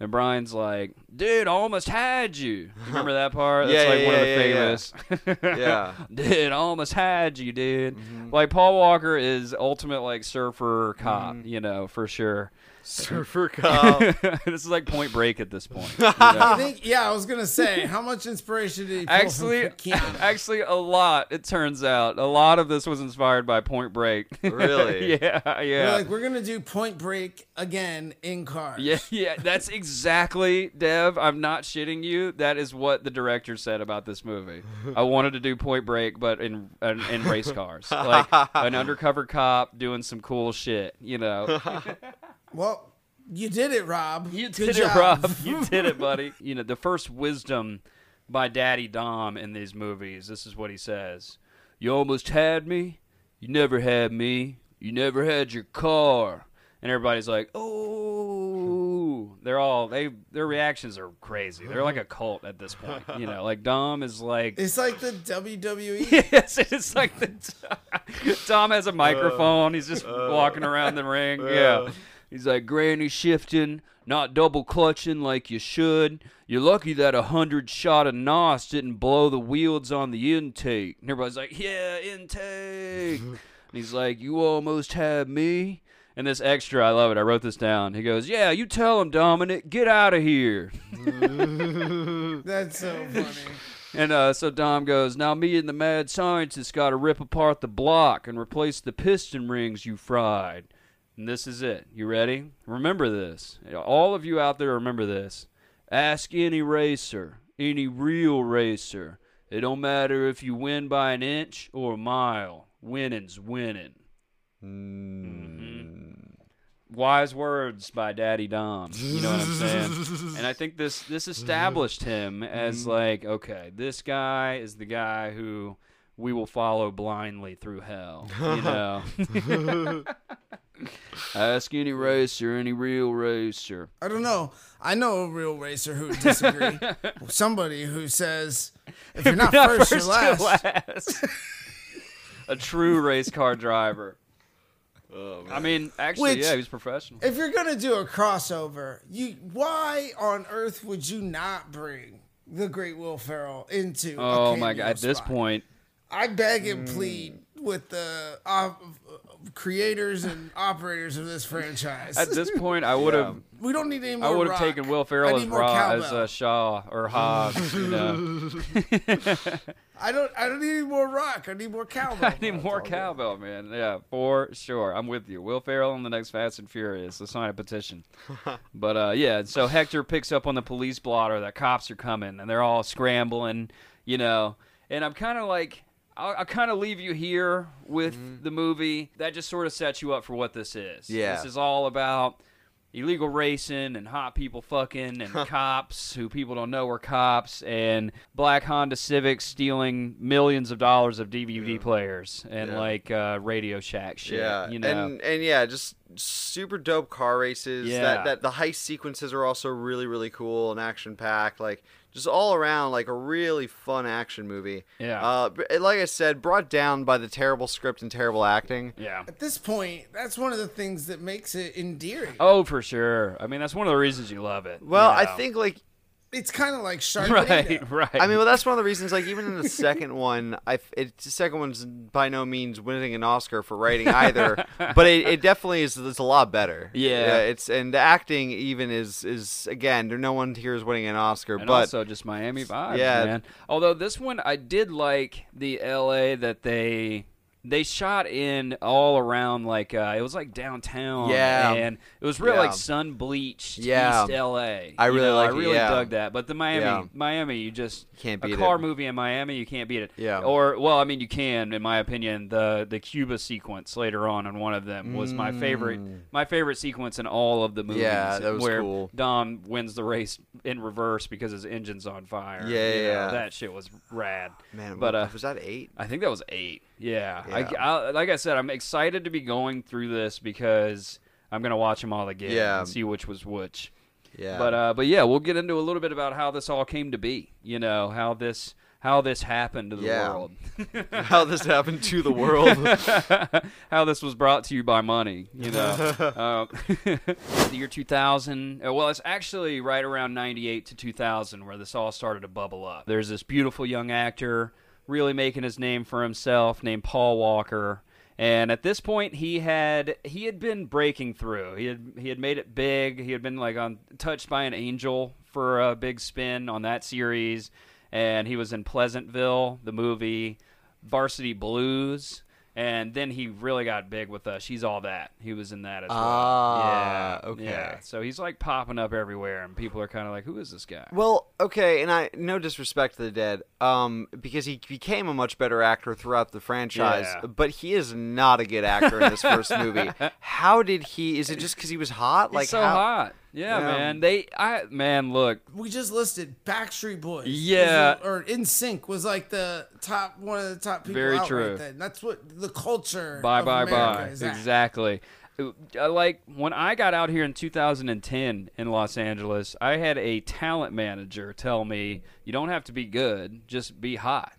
And Brian's like, "Dude, I almost had you." You remember that part? That's Yeah, like yeah, one of the yeah, yeah, famous. Yeah. dude, I almost had you, dude. Mm-hmm. Like Paul Walker is ultimate like surfer cop, mm-hmm. you know, for sure. Surfer cop. this is like Point Break at this point. you know? I think, yeah, I was gonna say, how much inspiration did he pull Actually, from Keanu? actually, a lot. It turns out a lot of this was inspired by Point Break. Really? yeah, We're yeah, like, we're gonna do Point Break again in cars. yeah, yeah. That's exactly, Dev. I'm not shitting you. That is what the director said about this movie. I wanted to do Point Break, but in in, in race cars, like an undercover cop doing some cool shit. You know, Well, you did it, Rob. You Good did it, job. Rob. You did it, buddy. You know, the first wisdom by Daddy Dom in these movies, this is what he says. You almost had me, You never had me. You never had your car. And everybody's like, oh. They're all, they, their reactions are crazy. They're like a cult at this point. You know, like Dom is like, It's like the. WWE. yes, it's like the Tom has a microphone. He's just uh, uh, walking around the ring. Uh, yeah. He's like granny shifting, not double clutching like you should. You're lucky that a hundred shot of NOS didn't blow the wheels on the intake. And everybody's like, yeah, intake. and he's like, you almost had me. And this extra, I love it. I wrote this down. He goes, yeah, you tell him, Dominic, get out of here. That's so funny. And uh, so Dom goes, Now me and the mad scientist got to rip apart the block and replace the piston rings you fried. And this is it. You ready? Remember this. All of you out there remember this. Ask any racer, any real racer. It don't matter if you win by an inch or a mile. Winning's winning. Mhm. Wise words by Daddy Dom. You know what I'm saying? and I think this this established him as like, okay, this guy is the guy who we will follow blindly through hell. You know. Ask any racer, any real racer. I don't know. I know a real racer who would disagree. Somebody who says, if you're not, Not first, you're last. last. A true race car driver. Oh, I mean, actually, Which- yeah, he was professional. If you're gonna do a crossover, you why on earth would you not bring the great Will Ferrell into? a Oh my god! At this point, I beg Mm. and plead with the uh, creators and operators of this franchise. at this point, I would have. we don't need any more. I would have taken Will I Ferrell as, need more as uh, Shaw or Hobbs. you know, I don't. I don't need any more rock. I need more cowbell. I need more cowbell, man. Yeah, for sure. I'm with you. Will Ferrell in the next Fast and Furious. Let's sign a petition. but uh, yeah, so Hector picks up on the police blotter that cops are coming, and they're all scrambling. You know, and I'm kind of like. I'll, I'll kind of leave you here with the movie. That just sort of sets you up for what this is. Yeah. This is all about illegal racing and hot people fucking and cops who people don't know are cops and black Honda Civics stealing millions of dollars of DVD players and Yeah. like uh, Radio Shack shit. Yeah, you know. and and yeah, just super dope car races. Yeah. That that the heist sequences are also really really cool and action packed. Like just all around like a really fun action movie. Yeah. Uh, like I said, brought down by the terrible script and terrible acting. yeah. At this point, that's one of the things that makes it endearing. Oh, for sure. I mean, that's one of the reasons you love it. Well, you I think like It's kind of like Sharknado. Right, right. I mean, well, that's one of the reasons. Like, even in the second one, I it, the second one's by no means winning an Oscar for writing either, but it, it definitely is. It's a lot better. Yeah. yeah. it's and the acting even is is again. There no one here is winning an Oscar, and but also just Miami vibes, Yeah. man. Although this one, I did like the L.A. that they they shot in all around, like uh, it was like downtown, Yeah. and it was real Yeah. like sun bleached Yeah. East L.A. I You really know, like I it, really yeah. dug that. But the Miami, Yeah. Miami, you just Can't beat a car it. movie in Miami, you can't beat it. Yeah. Or well, I mean, you can, in my opinion. The the Cuba sequence later on in one of them was my favorite. My favorite sequence in all of the movies. Mm. Yeah, that was where cool. Dom wins the race in reverse because his engine's on fire. Yeah, You yeah, know, that shit was rad. man, but uh, was that eight? I think that was eight. Yeah, Yeah. I- like I said, I'm excited to be going through this because I'm gonna watch them all again Yeah. and see which was which. Yeah, But uh, but yeah, we'll get into a little bit about how this all came to be. You know how this how this happened to the Yeah. world. how this happened to the world? how this was brought to you by money, you know. uh, the year 2000, uh, well, it's actually right around 98 to 2000 where this all started to bubble up. There's this beautiful young actor really making his name for himself named Paul Walker. And at this point, he had he had been breaking through. He had he had made it big. He had been like on touched by an angel for a big spin on that series, and he was in Pleasantville, the movie, Varsity Blues, and then he really got big with uh, She's All That. He was in that as well. Ah, yeah, okay. Yeah. So he's like popping up everywhere, and people are kind of like, "Who is this guy?" Well, okay, and I no disrespect to the dead, um, because he became a much better actor throughout the franchise, Yeah. but he is not a good actor in this first movie. How did he? Is it just because he was hot? He's like so how, hot. Yeah, Yeah. man. They, I, man, look, We just listed Backstreet Boys. Yeah. The- or NSYNC was like the top one of the top people Very out true. right then. That's what the culture. Bye of bye America bye. Exactly. Uh, Like when I got out here in 2010 in Los Angeles, I had a talent manager tell me, "You don't have to be good, just be hot."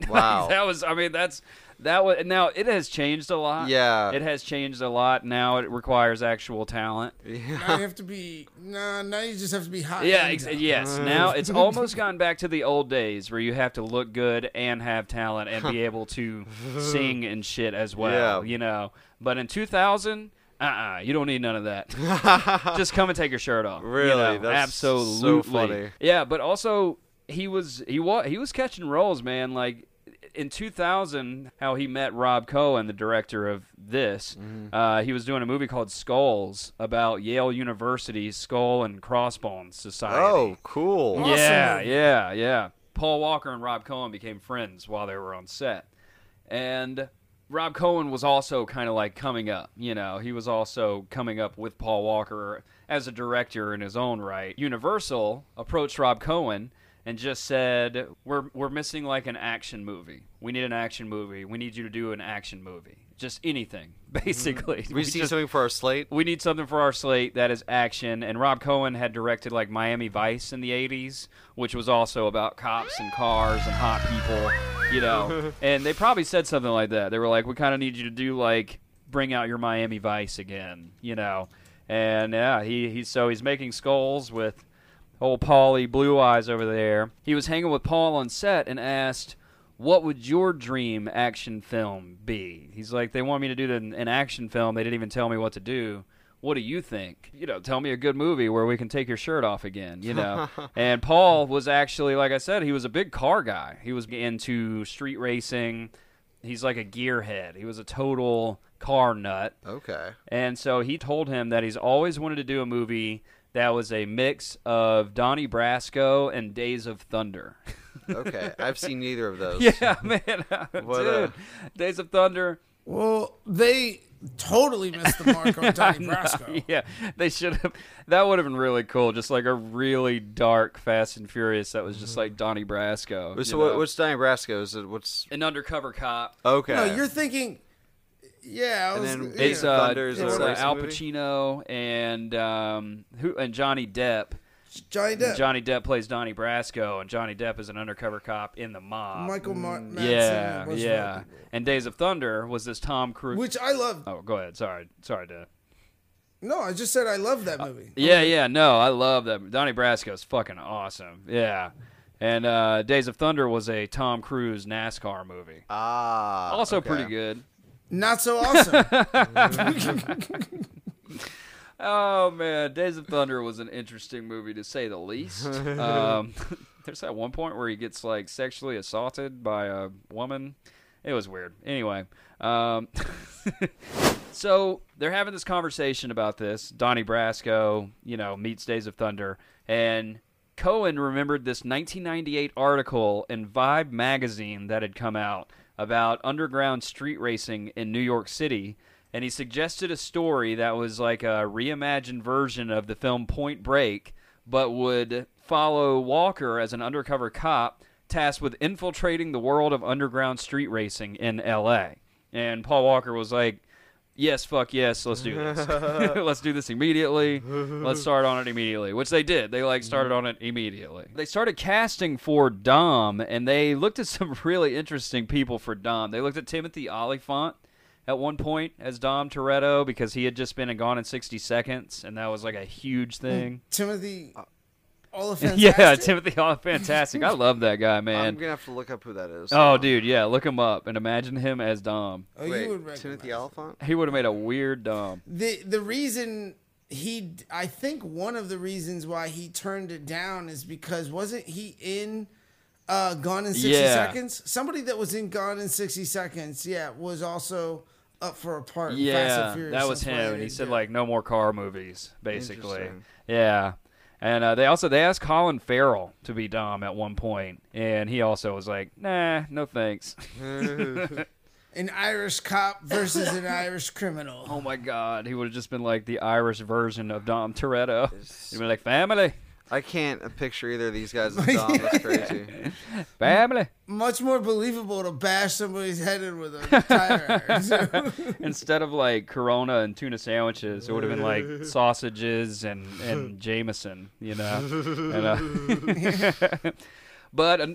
Wow. that was. I mean, that's that was. Now it has changed a lot. Yeah. It has changed a lot. Now it requires actual talent. Now you have to be. Nah, now you just have to be hot. Yeah, ex- dumb. yes. Uh-huh. Now it's almost gone back to the old days where you have to look good and have talent and be able to sing and shit as well. Yeah. You know, but in 2000, uh-uh, you don't need none of that. Just come and take your shirt off. you Really? know, That's so absolutely. funny. Yeah, but also he was he was he was catching roles, man. Like in 2000, how he met Rob Cohen, the director of this. Mm-hmm. Uh, he was doing a movie called Skulls about Yale University's Skull and Crossbones Society. Oh, cool. Awesome Yeah, yeah, yeah. Paul Walker and Rob Cohen became friends while they were on set. And Rob Cohen was also kind of like coming up, you know, he was also coming up with Paul Walker as a director in his own right. Universal approached Rob Cohen and just said, "We're we're missing like an action movie. We need an action movie. We need you to do an action movie. Just anything, mm-hmm. basically. We see just- something for our slate. we need something for our slate that is action. And Rob Cohen had directed like Miami Vice in the 80s, which was also about cops and cars and hot people, you know. and they probably said something like that. They were like, we kind of need you to do like bring out your Miami Vice again, you know. And yeah, he, he's so he's making skulls with old Paulie Blue Eyes over there. He was hanging with Paul on set and asked, "What would your dream action film be?" He's like, "They want me to do an, an action film. They didn't even tell me what to do. What do you think? You know, tell me a good movie where we can take your shirt off again. You know." and Paul was actually, like I said, he was a big car guy. He was into street racing. He's like a gearhead. He was a total car nut. Okay. And so he told him that he's always wanted to do a movie that was a mix of Donnie Brasco and Days of Thunder. Okay. I've seen neither of those. yeah, man. What, Dude, uh, Days of Thunder. Well, they totally missed the mark on Donnie Brasco. Yeah, they should have. That would have been really cool. Just like a really dark Fast and Furious that was just like Donnie Brasco. So what, what's Donnie Brasco? Is it what's an undercover cop? okay? No, you're thinking. Yeah, I And then yeah. It's uh, Thunder is it's a uh, racing Al movie? Pacino and um, who and Johnny Depp. Johnny Depp, Johnny Depp plays Donnie Brasco, and Johnny Depp is an undercover cop in the mob. Michael Mar- Madsen, Mm, yeah, a yeah. And Days of Thunder was this Tom Cruise. Which I love. oh, go ahead. Sorry, sorry to. No, I just said I love that movie. Uh, Yeah, yeah. No, I love that. Donnie Brasco is fucking awesome. Yeah. And uh, Days of Thunder was a Tom Cruise NASCAR movie. ah, Also okay. pretty good. Not so awesome. Oh man, Days of Thunder was an interesting movie to say the least. um, there's that one point where he gets like sexually assaulted by a woman. It was weird. Anyway, um, so they're having this conversation about this. Donnie Brasco, you know, meets Days of Thunder, and Cohen remembered this 1998 article in Vibe magazine that had come out about underground street racing in New York City and he suggested a story that was like a reimagined version of the film Point Break, but would follow Walker as an undercover cop tasked with infiltrating the world of underground street racing in L.A. And Paul Walker was like, "Yes, fuck yes, let's do this. let's do this immediately. Let's start on it immediately." Which they did. They like started on it immediately. They started casting for Dom, and they looked at some really interesting people for Dom. They looked at Timothy Olyphant at one point as Dom Toretto because he had just been in Gone in 60 Seconds, and that was like a huge thing. Timothy Uh, Olyphant. yeah, Timothy Olyphant, fantastic. I love that guy, man. I'm gonna have to look up who that is. Oh, dude, yeah, look him up and imagine him as Dom. Oh, Wait, you would recognize Timothy him. Olyphant. He would have made a weird Dom. The the reason he, I think one of the reasons why he turned it down is because wasn't he in uh, Gone in sixty Yeah. seconds? Somebody that was in Gone in sixty seconds, yeah, was also up for a part. in Fast Yeah, and Furious. that was That's why him, and he didn't said do it. like no more car movies, basically. Interesting. Yeah, and uh, they also they asked Colin Farrell to be Dom at one point, and he also was like, "Nah, no thanks." an Irish cop versus an Irish criminal. Oh my God, he would have just been like the Irish version of Dom Toretto. He'd be like, "Family, I can't picture either of these guys as Dom. That's crazy. family." Much more believable to bash somebody's head in with a tire iron. So- Instead of like Corona and tuna sandwiches, it would have been like sausages and and Jameson, you know. And, uh, but uh,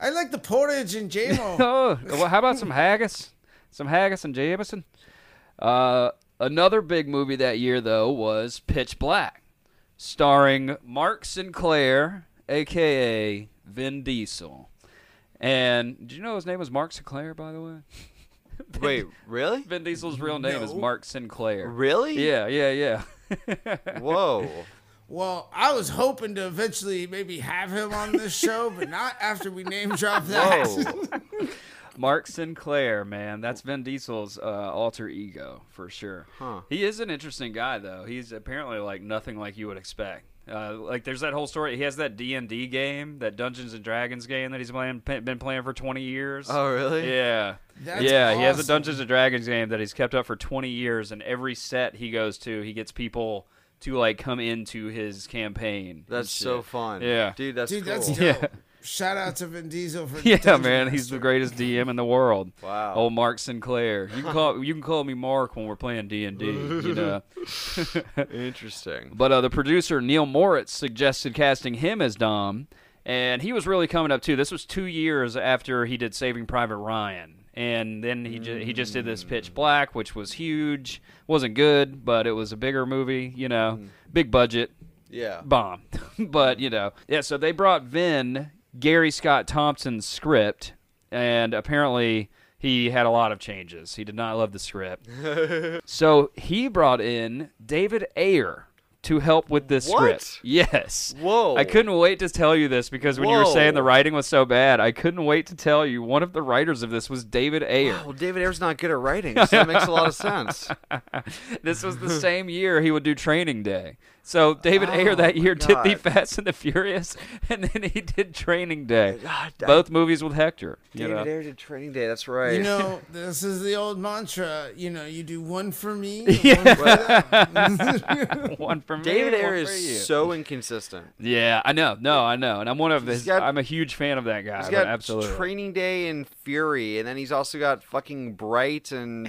I like the porridge and JMO. oh, well, how about some haggis? Some haggis and Jameson. Uh, another big movie that year though was Pitch Black, starring Mark Sinclair, aka Vin Diesel. And did you know his name was Mark Sinclair, by the way? Wait, really? Vin Diesel's real name is Mark Sinclair. Really? Yeah, yeah, yeah. Whoa. Well, I was hoping to eventually maybe have him on this show, but not after we name drop that. Whoa. Mark Sinclair, man, that's Vin Diesel's uh, alter ego for sure. Huh. He is an interesting guy, though. He's apparently like nothing like you would expect. Uh, like there's that whole story. He has that D and D game, that Dungeons and Dragons game that he's playing, been playing for 20 years. Oh, really? Yeah. That's yeah, he has a. Dungeons and Dragons game that he's kept up for 20 years, and every set he goes to, he gets people to like come into his campaign. That's so fun. Yeah. Dude, that's Dude, cool. that's dope. Yeah. Shout out to Vin Diesel for Yeah, Dungeon man, he's the greatest DM in the world. Wow. Old Mark Sinclair. You can call you can call me Mark when we're playing D and D. You know. Interesting. But uh, the producer Neil Moritz suggested casting him as Dom, and he was really coming up too. This was two years after he did Saving Private Ryan, and then he ju- he just did this Pitch Black, which was huge. wasn't good, but it was a bigger movie. You know, big budget Yeah. bomb. but you know, yeah. So they brought Vin Gary Scott Thompson's script, and apparently he had a lot of changes. He did not love the script, so he brought in David Ayer to help with this What? script. Yes. Whoa. I couldn't wait to tell you this because when you were saying the writing was so bad, I couldn't wait to tell you one of the writers of this was David Ayer. Well, David Ayer's not good at writing, so that makes a lot of sense. this was the same year he would do Training Day. So David Oh, Ayer that year did the Fast and the Furious, and then he did Training Day. God, I- Both movies with Hector. You David know? Ayer did Training Day. That's right. You know, this is the old mantra. You know, you do one for me, and one for one for me. David one Ayer is so inconsistent. Yeah, I know. No, I know, and I'm one of He's his. got- I'm a huge fan of that guy. He's but got absolutely. Training Day and Fury, and then he's also got fucking Bright and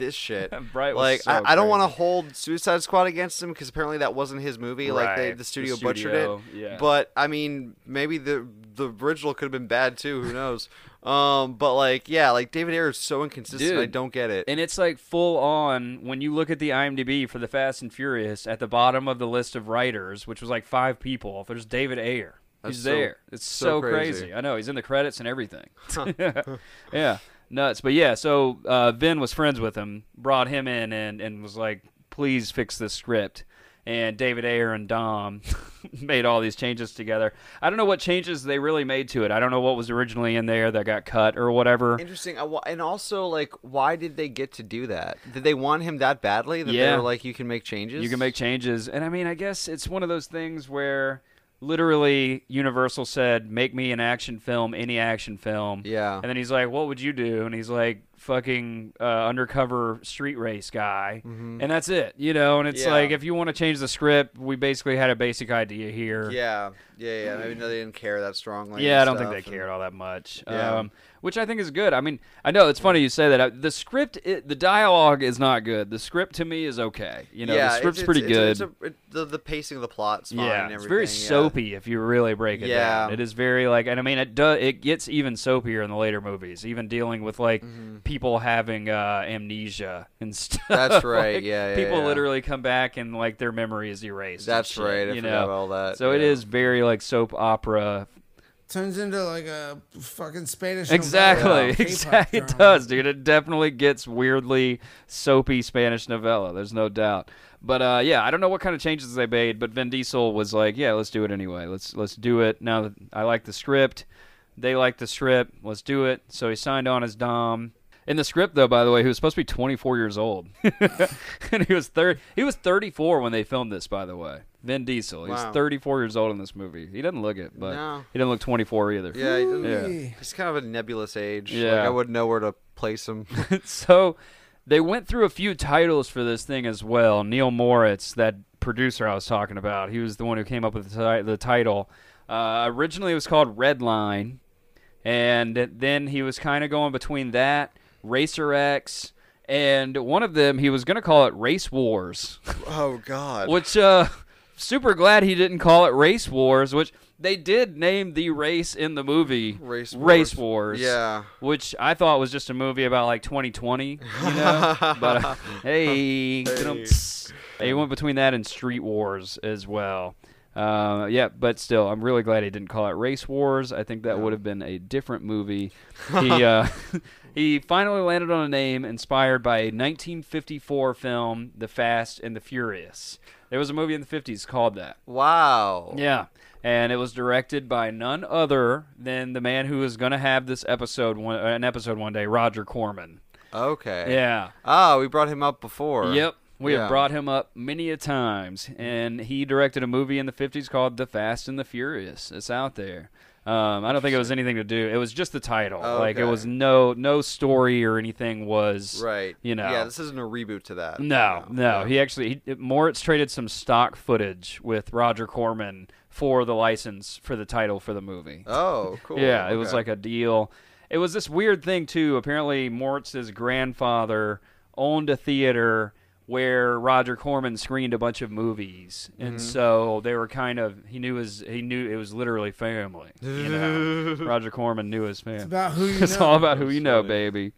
this shit. Bright was like so I, I don't want to hold Suicide Squad against him because apparently that wasn't his movie. Like they, the studio The butchered it. yeah. But I mean, maybe the the original could have been bad too. Who knows? um, but like, yeah, like David Ayer is so inconsistent. I don't get it. And it's like full on when you look at the IMDb for the Fast and Furious at the bottom of the list of writers, which was like five people. There's David Ayer. That's He's so- there. It's so so, crazy. crazy. I know he's in the credits and everything. yeah, nuts. But yeah, so uh, Vin was friends with him, brought him in, and and was like, "Please fix this script." And David Ayer and Dom made all these changes together. I don't know what changes they really made to it. I don't know what was originally in there that got cut or whatever. Interesting. And also, like, why did they get to do that? Did they want him that badly that they Yeah. were like, you can make changes? You can make changes. And I mean, I guess it's one of those things where literally Universal said, make me an action film, any action film. Yeah. And then he's like, what would you do? And he's like, fucking uh, undercover street race guy. And that's it, you know? And it's Mm-hmm. Yeah. like, if you want to change the script, we basically had a basic idea here. Yeah, yeah, yeah. Maybe they didn't care that strongly. Yeah, I don't think they and- cared all that much. Yeah. Um, which I think is good. I mean, I know it's funny you say that. The script, it, the dialogue is not good. The script to me is okay. You know, yeah, the script's it's, pretty it's, good. It's a, the, the pacing of the plot's fine. yeah, it's very yeah. soapy if you really break it Yeah. down. It is very like, and I mean, it does. It gets even soapier in the later movies, even dealing with like people having uh, amnesia and stuff. That's right, Like, yeah, yeah, people yeah. literally come back and like their memory is erased. That's shit, right. I you know, all that. so it yeah. is very like soap opera Turns into like a fucking Spanish. Exactly, novella, K-pop exactly. It does, dude. It definitely gets weirdly soapy Spanish novella. There's no doubt. But uh, yeah, I don't know what kind of changes they made, but Vin Diesel was like, "Yeah, let's do it anyway. Let's let's do it." Now that I like the script, they like the script. Let's do it. So he signed on as Dom, In the script, though, by the way, he was supposed to be 24 years old, and he was third. He was 34 when they filmed this. By the way, Vin Diesel. He's Wow. 34 years old in this movie. He doesn't look it, but No. he doesn't look 24 either. Yeah, he Yeah. he's kind of a nebulous age. Like, Yeah. I wouldn't know where to place him. so they went through a few titles for this thing as well. Neil Moritz, that producer I was talking about, he was the one who came up with the, ti- the title. Uh, originally, it was called Red Line, and then he was kind of going between that, Racer X, and one of them he was going to call it Race Wars. oh God. which uh super glad he didn't call it race wars which they did name the race in the movie Race race Wars. wars Yeah. which i thought was just a movie about like 2020 you know but uh, hey, he went between that and street wars as well uh, yeah, but still, I'm really glad he didn't call it Race Wars. I think that would have been a different movie. He uh, he finally landed on a name inspired by a 1954 film, The Fast and the Furious. There was a movie in the 50s called that. Wow. Yeah. And it was directed by none other than the man who is going to have this episode one, an episode one day, Roger Corman. Okay. Yeah. Ah, we brought him up before. Yep. We Yeah. have brought him up many a times, and he directed a movie in the '50s called "The Fast and the Furious." It's out there. Um, I don't think it was anything to do. It was just the title. Oh, Like it was no no story or anything was Right. You know. Yeah, this isn't a reboot to that. No, no. He actually he, Moritz traded some stock footage with Roger Corman for the license for the title for the movie. Oh, cool. Yeah, it was like a deal. It was this weird thing too. Apparently, Moritz's grandfather owned a theater where Roger Corman screened a bunch of movies, Mm-hmm. and so they were kind of he knew his he knew it was literally family. You know, Roger Corman knew his family. It's about who you It's know. all about who you know, baby.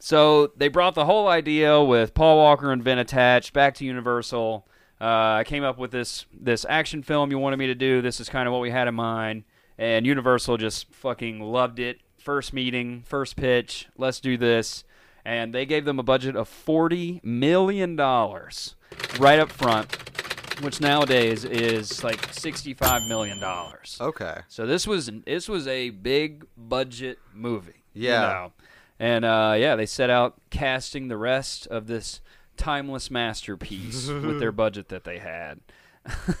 So they brought the whole idea with Paul Walker and Vin attached back to Universal. Uh, I came up with this this action film you wanted me to do. This is kind of what we had in mind, and Universal just fucking loved it. First meeting, first pitch. Let's do this, and they gave them a budget of forty million dollars right up front, which nowadays is like sixty-five million dollars. Okay. So this was this was a big budget movie. you Yeah. know. And uh, yeah, they set out casting the rest of this timeless masterpiece with their budget that they had.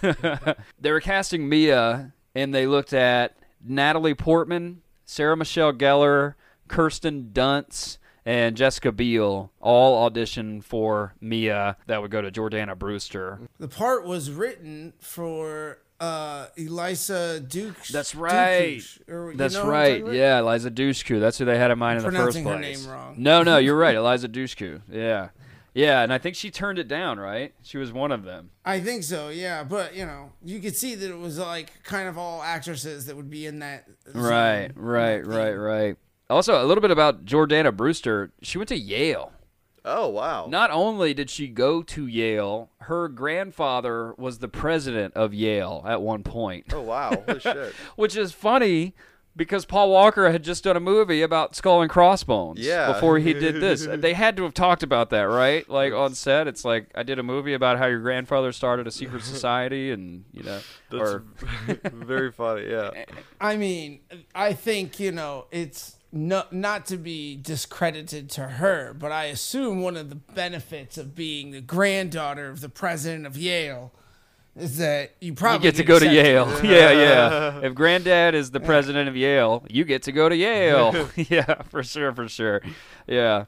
they were casting Mia, and they looked at Natalie Portman, Sarah Michelle Gellar, Kirsten Dunst, and Jessica Biel all auditioned for Mia. That would go to Jordana Brewster. The part was written for uh, Elisa Duke. That's right. Or, That's know right. Yeah, Eliza Dushku. That's who they had in mind in the first pronouncing her place. name wrong. No, no, you're right. Eliza Dushku. Yeah. Yeah, and I think she turned it down, right? She was one of them. I think so. Yeah, but you know, you could see that it was like kind of all actresses that would be in that. zone. Right, right, right, right. Also, a little bit about Jordana Brewster. She went to Yale. Oh, wow. Not only did she go to Yale, her grandfather was the president of Yale at one point. Oh, wow. Holy shit. Which is funny because Paul Walker had just done a movie about Skull and Crossbones. Yeah. Before he did this, they had to have talked about that, right? Like on set, it's like I did a movie about how your grandfather started a secret society, and you know, That's or very funny, yeah. I mean, I think you know it's no, not to be discredited to her, but I assume one of the benefits of being the granddaughter of the president of Yale is that you you probably get to go to. Yale. yeah, yeah. If granddad is the president of Yale, you get to go to Yale. yeah, for sure, for sure. Yeah,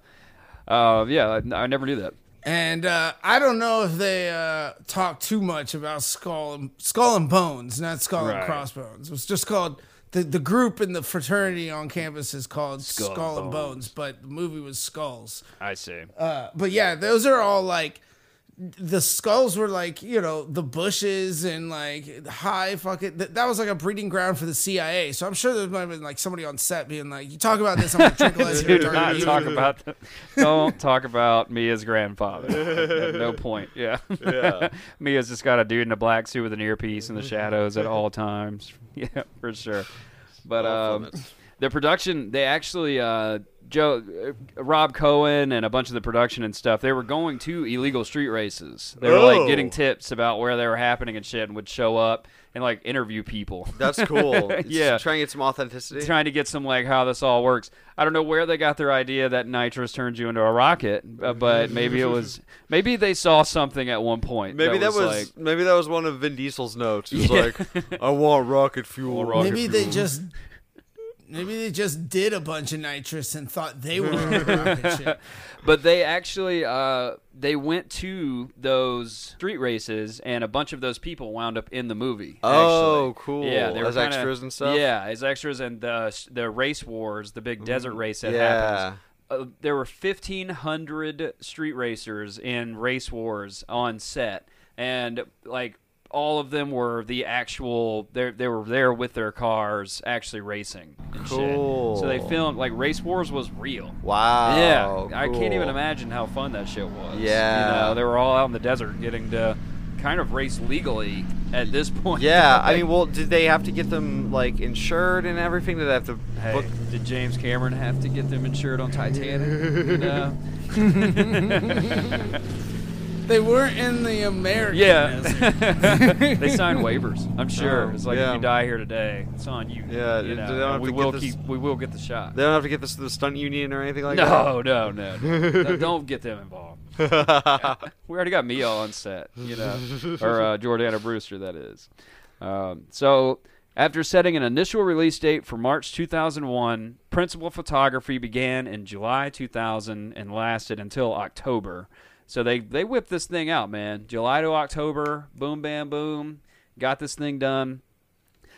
uh, yeah. I, I never knew that. And uh, I don't know if they uh, talk too much about skull and skull and bones, not skull Right. and crossbones. It was just called the the group in the fraternity on campus is called Skull, Skull and and Bones, but the movie was Skulls. I see. Uh, but yeah, those are all like the skulls were like you know the bushes and like high fucking th- that was like a breeding ground for the CIA. So I'm sure there might have been like somebody on set being like, "You talk about this, I'm gonna drink less of your Do not meat." talk about. The, don't talk about Mia's grandfather. At no point. Yeah. Yeah. Mia's just got a dude in a black suit with an earpiece in the shadows at all times. Yeah, for sure. But Off um, limits. The production they actually uh, Joe uh, Rob Cohen and a bunch of the production and stuff they were going to illegal street races. They were Oh. like getting tips about where they were happening and shit, and would show up and like interview people. That's cool. It's Yeah. trying to get some authenticity. Trying to get some like how this all works. I don't know where they got their idea that nitrous turns you into a rocket, uh, but maybe it was maybe they saw something at one point. Maybe that was, like, maybe that was one of Vin Diesel's notes. It was Yeah. like, I want rocket fuel. want rocket Maybe they just maybe they just did a bunch of nitrous and thought they were on a rocket ship. But they actually uh, they went to those street races, and a bunch of those people wound up in the movie. Oh, actually. cool. Yeah, they were As kinda- extras and stuff? Yeah, as extras, and the the race wars, the big desert race that yeah. happens. Uh, there were fifteen hundred street racers in race wars on set, and like all of them were the actual. They they were there with their cars, actually racing. And shit. So they filmed like race wars was real. Wow. Yeah, I can't even imagine how fun that shit was. Yeah. you know, they were all out in the desert getting to kind of race legally at this point. Yeah, I mean, well, did they have to get them like insured and everything? Did they have to hey, book? did James Cameron have to get them insured on Titanic? you know? They weren't in the American Yeah, they signed waivers. I'm sure Oh, it's like yeah. if you die here today, it's on you. Yeah, you they know, don't have we to will get this- keep. We will get the shot. They don't have to get this to the stunt union or anything like that. no, no, no, no. Don't get them involved. we already got Mia on set, you know, or uh, Jordana Brewster, that is. Um, so, after setting an initial release date for March 2001, principal photography began in July 2000 and lasted until October. So they they whipped this thing out, man. July to October, boom, bam, boom, got this thing done.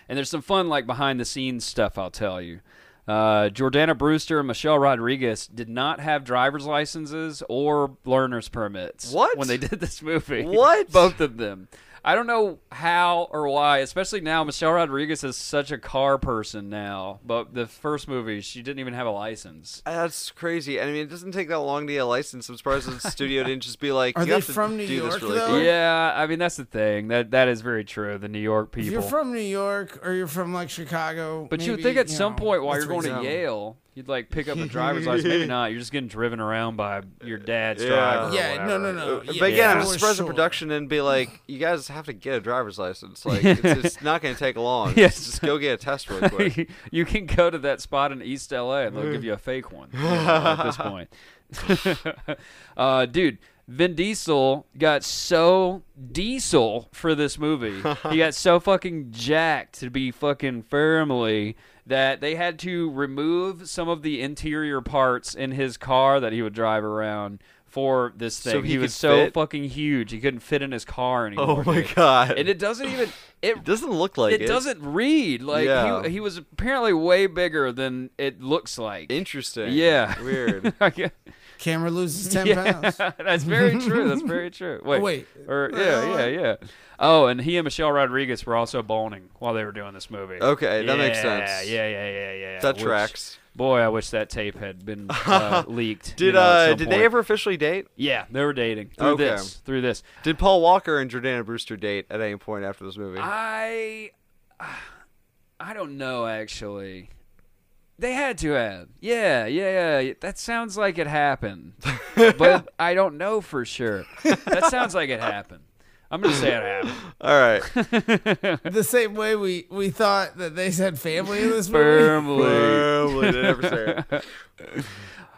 And there's some fun like behind the scenes stuff I'll tell you. Uh, Jordana Brewster and Michelle Rodriguez did not have driver's licenses or learner's permits. What? When they did this movie. What? Both of them. I don't know how or why, especially now. Michelle Rodriguez is such a car person now, but the first movie, she didn't even have a license. Uh, that's crazy. I mean, it doesn't take that long to get a license. I'm surprised the studio didn't just be like, Are "You they have to from New do York, really though? Yeah, I mean that's the thing. That that is very true. The New York If people. you're from New York or you're from like Chicago, But you would think at some know, point while you're going to. Yale, you'd like pick up a driver's license. Maybe not. You're just getting driven around by your dad's Yeah. driver. or Yeah, no, no, whatever. no. Yeah, but again, I'm just for surprised the sure. production and be like, you guys have to get a driver's license. Like, it's, it's not going to take long. Yes. Just go get a test real quick. you can go to that spot in East LA and they'll give you a fake one you know, at this point. uh, dude, Vin Diesel got so diesel for this movie. he got so fucking jacked to be fucking firmly that they had to remove some of the interior parts in his car that he would drive around for this So thing. he he was so fit? fucking huge he couldn't fit in his car oh anymore. Oh my god! And it doesn't even it It doesn't look like it. it doesn't read like Yeah. he, he was apparently way bigger than it looks like. Interesting. Yeah. Weird. yeah, Camera loses ten pounds. that's very true. That's very true. Wait, Wait. or yeah, yeah, yeah. Oh, and he and Michelle Rodriguez were also boning while they were doing this movie. Okay, that makes sense. Yeah, yeah, yeah, yeah. That Which- tracks. Boy, I wish that tape had been uh, leaked. Did you know, uh did point. they ever officially date? Yeah, they were dating through Okay. this. Through this. Did Paul Walker and Jordana Brewster date at any point after this movie? I I don't know actually. They had to have. Yeah, yeah, yeah. That sounds like it happened. but I don't know for sure. That sounds like it happened. I'm going to say it happened. All right. the same way we we thought that they said family in this movie. Firmly. Well, they never say it.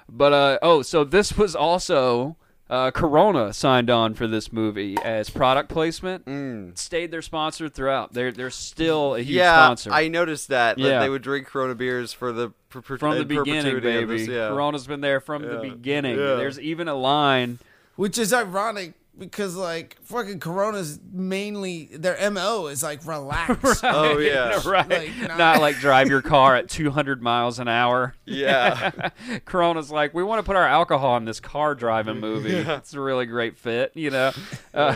But uh oh, so this was also uh, Corona signed on for this movie as product placement. Stayed their sponsor throughout. They're they're still a huge Mm. yeah, sponsor. I noticed that. that they would drink Corona beers for the per- per- from the beginning, perpetuity of baby. this, yeah. Corona's been there from the beginning. Yeah. There's even a line Which is ironic because like fucking Corona's mainly their MO is like relax. Oh yeah. right. Like, not, not- like drive your car at 200 miles an hour. Yeah. Corona's like, we want to put our alcohol in this car driving movie. It's a really great fit, you know. Uh,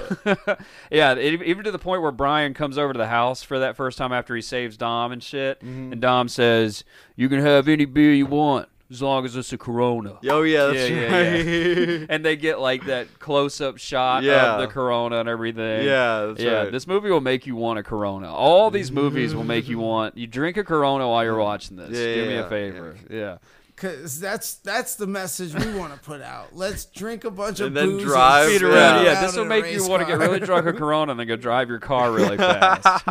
yeah, it, even to the point where Brian comes over to the house for that first time after he saves Dom and shit, Mm-hmm. and Dom says, "You can have any beer you want." As long as it's a Corona. Oh yeah, that's Yeah, right. yeah, and they get like that close-up shot Yeah. of the Corona and everything. Yeah, that's yeah. right. This movie will make you want a Corona. All these movies will make you want. You drink a Corona while you're watching this. Yeah, Do me a favor. Yeah. Cause that's that's the message we want to put out. Let's drink a bunch of then booze drive, Speed Yeah. around. Yeah, around this will make you want to get really drunk a Corona and then go drive your car really fast.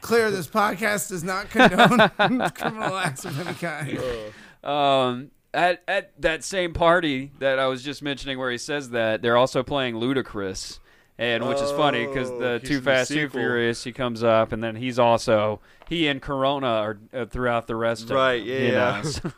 Clear, this podcast does not condone criminal acts of any kind. Um, at at that same party that I was just mentioning, where he says that they're also playing Ludacris, and which is funny because Oh, the he's Too in the Fast Too sequel. Furious he comes up, and then he's also he and Corona are uh, throughout the rest of it. Right, yeah, you yeah. So-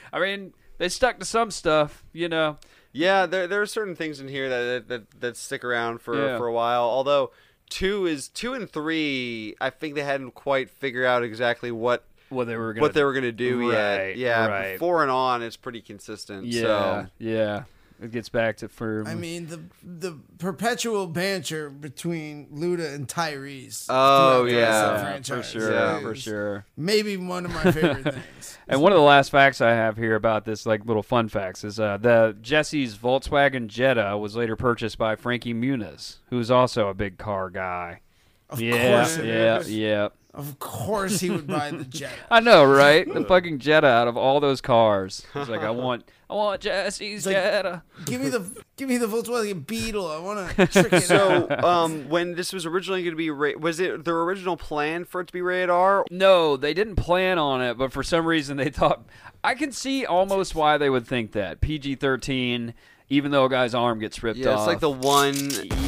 I mean, they stuck to some stuff, you know. Yeah, there there are certain things in here that that, that stick around for Yeah. for a while. Although two is two and three, I think they hadn't quite figured out exactly what What they were gonna what they were gonna do Right, yet. Yeah, right. four and on, it's pretty consistent. Yeah, So. yeah. It gets back to for. I mean the the perpetual banter between Luda and Tyrese. Oh, yeah. rest of the yeah, for sure, Yeah. for sure. Maybe one of my favorite things. And one of the last facts I have here about this, like little fun facts, is uh, the Jesse's Volkswagen Jetta was later purchased by Frankie Muniz, who's also a big car guy. Of yeah, course it yeah, is. yeah. Of course he would buy the Jetta. I know, right? The fucking Jetta out of all those cars. He's like, I want, I want Jesse's like- Jetta. Give me the give me the Volkswagen Beetle. I want to trick it So, out. um, when this was originally going to be, ra- was it their original plan for it to be rated R? No, they didn't plan on it, but for some reason they thought. I can see almost why they would think that PG thirteen, even though a guy's arm gets ripped Yeah, off. it's like the one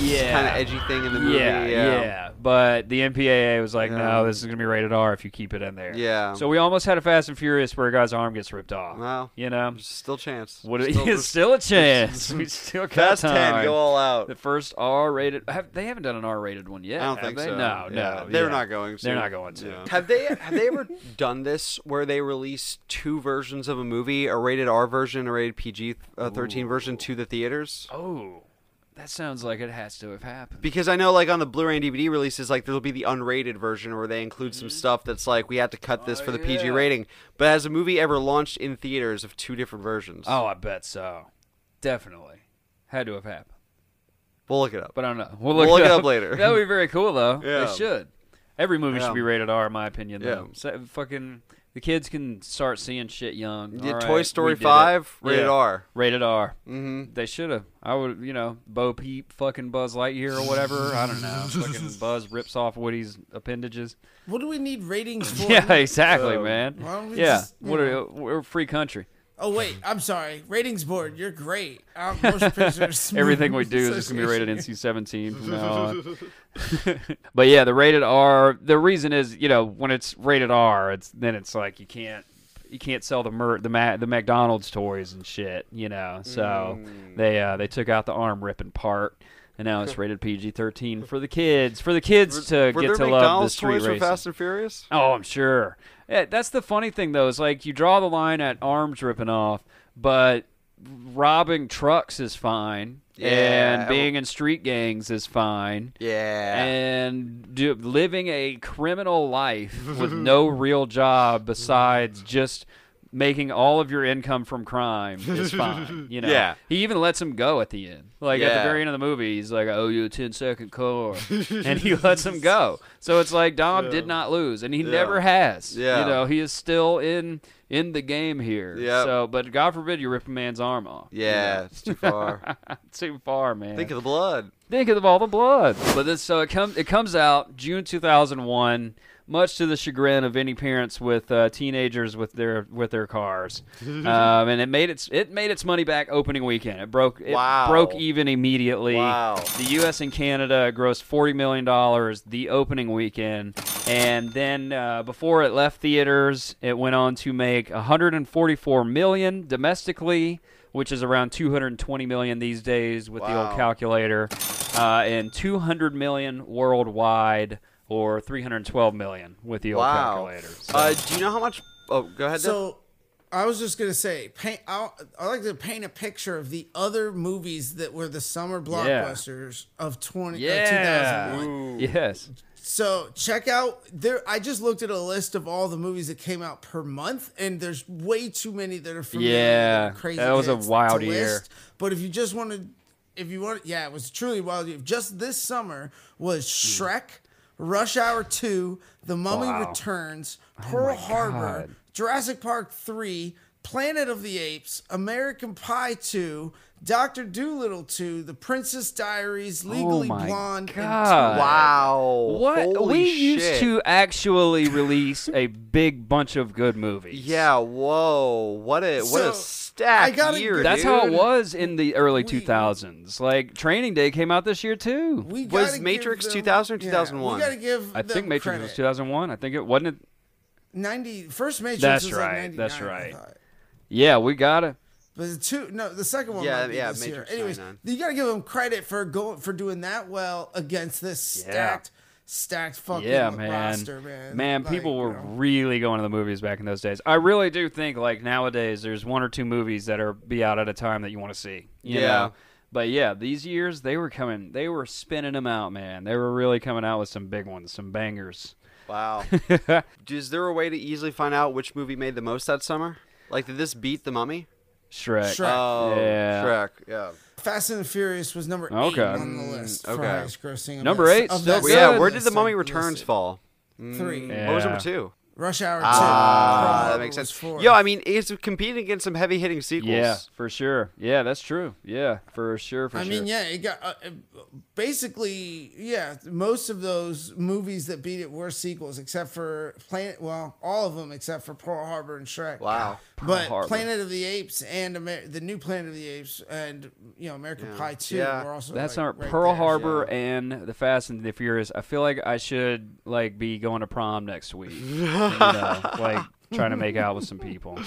Yeah. kind of edgy thing in the movie. Yeah, Yeah, yeah, But the MPAA was like, Yeah. no, this is gonna be rated R if you keep it in there. Yeah. So we almost had a Fast and Furious where a guy's arm gets ripped off. Well, You know, still chance. what? Still- It's still a chance. we still got Fast time. ten, go all out. The first R-rated. Have, they haven't done an R-rated one yet. I don't think they? so. No, Yeah. no. They're yeah. not going to. They're not going to. Yeah. Have they have they ever done this where they release two versions of a movie, a rated R version, a rated PG uh, thirteen version to the theaters? Oh, that sounds like it has to have happened. Because I know, like on the Blu-ray and DVD releases, like there'll be the unrated version where they include Mm-hmm. some stuff that's like we had to cut this Oh, for the PG rating. But has a movie ever launched in theaters of two different versions? Oh, I bet so. Definitely. Had to have happened. we'll look it up. But I don't know. We'll We'll look, look it it up. up later. That would be very cool, though. Yeah. it should. Every movie Yeah. should be rated R, in my opinion. Though. Yeah. So, fucking the kids can start seeing shit young. Yeah, All Toy right, Story we did it. Five rated Yeah. R. Rated R. Mm-hmm. They should have. I would, you know, Bo Peep, fucking Buzz Lightyear or whatever. I don't know. fucking Buzz rips off Woody's appendages. What do we need ratings for? Yeah, exactly, man. why don't we Yeah, just, you what are, we're a free country. Oh wait, I'm sorry. Ratings board, you're great. Um, motion pictures. Everything we do is just gonna be rated NC-17 from now on. but yeah, the rated R. The reason is, you know, when it's rated R, it's then it's like you can't you can't sell the mer- the Ma- the McDonald's toys and shit, you know. So they uh, they took out the arm ripping part. And now it's rated PG-13 for the kids, for the kids to Were get to love the street toys for. Fast and Furious? Oh, I'm sure. Yeah, that's the funny thing though. Is like you draw the line at arms ripping off, but robbing trucks is fine, Yeah. and being in street gangs is fine, Yeah. and do, living a criminal life with no real job besides just making all of your income from crime is fine. You know. Yeah. He even lets him go at the end. Like at the very end of the movie, he's like, "I owe you a 10 second car," and he lets him go. So it's like Dom did not lose, and he Yeah. never has. Yeah. You know, he is still in in the game here. Yeah. So, but God forbid you rip a man's arm off. you yeah, know? it's too far. too far, man. Think of the blood. Think of all the blood. But this, so it comes. It comes out June 2001, much to the chagrin of any parents with uh, teenagers with their with their cars. um, and it made its it made its money back opening weekend. It broke it Wow. broke even immediately. Wow. The U.S. and Canada grossed 40 million dollars the opening weekend, and then uh, before it left theaters, it went on to make 144 million domestically. Which is around 220 million these days with the old calculator, uh, and 200 million worldwide, or 312 million with the old Wow. calculator. So- Uh, do you know how much? Oh, go ahead. Dip. So, I was just gonna say, paint. I I like to paint a picture of the other movies that were the summer blockbusters of twenty uh, yeah. 2001. Yes. So check out there. I just looked at a list of all the movies that came out per month, and there's way too many that are familiar. Yeah, crazy. that was a wild year. list. But if you just wanted, if you want, yeah, it was truly wild. Year. Just this summer was Shrek, Rush Hour Two, The Mummy Wow. Returns, Oh Pearl my Harbor, God. Jurassic Park Three, Planet of the Apes, American Pie Two. Doctor Dolittle 2, The Princess Diaries, oh Legally Oh Blonde, God. Wow. What Holy we used to actually release a big bunch of good movies. Yeah. Whoa. What a what a stack I gotta year. give- That's how it was in the early 2000s. Like Training Day came out this year too. We Was Matrix give 2000 or yeah, 2001? we gotta give I them think Matrix credit. was 2001. I think it wasn't it. 90 first Matrix That's was right, like that's right. Yeah, we got it. But the two no, the second one Yeah, might be yeah, this Matrix year. Anyways, 99. you got to give them credit for going for doing that well against this Yeah. stacked stacked fucking Yeah, man. roster, man. Man, Like, people you were know. really going to the movies back in those days. I really do think like nowadays there's one or two movies that are be out at a time that you want to see. You Yeah. know? But yeah, these years they were coming they were spinning them out, man. They were really coming out with some big ones, some bangers. Wow. Is there a way to easily find out which movie made the most that summer? Like, did this beat The Mummy? Shrek. Shrek. Oh, Yeah. Shrek. Yeah. Fast and the Furious was number Okay. eight on the list for okay. highest grossing. Number that- eight, still that good. Well, yeah. Where did The Mummy Returns listed. fall? Three. Mm. Yeah. What was number two? Rush Hour Two. Ah, that makes sense. four. Yo, I mean, it's competing against some heavy hitting sequels. Yeah, for sure. Yeah, that's true. Yeah, for sure. For I sure. mean, yeah, it got uh, uh, basically, yeah. Most of those movies that beat it were sequels, except for Planet. Well, all of them except for Pearl Harbor and Shrek. Wow. but Harbor. Planet of the Apes and Amer- the new Planet of the Apes and you know American Yeah. Pie Two Yeah. were also That's like, our right Pearl there. Harbor and the Fast and the Furious. I feel like I should like be going to prom next week. you know, like trying to make out with some people.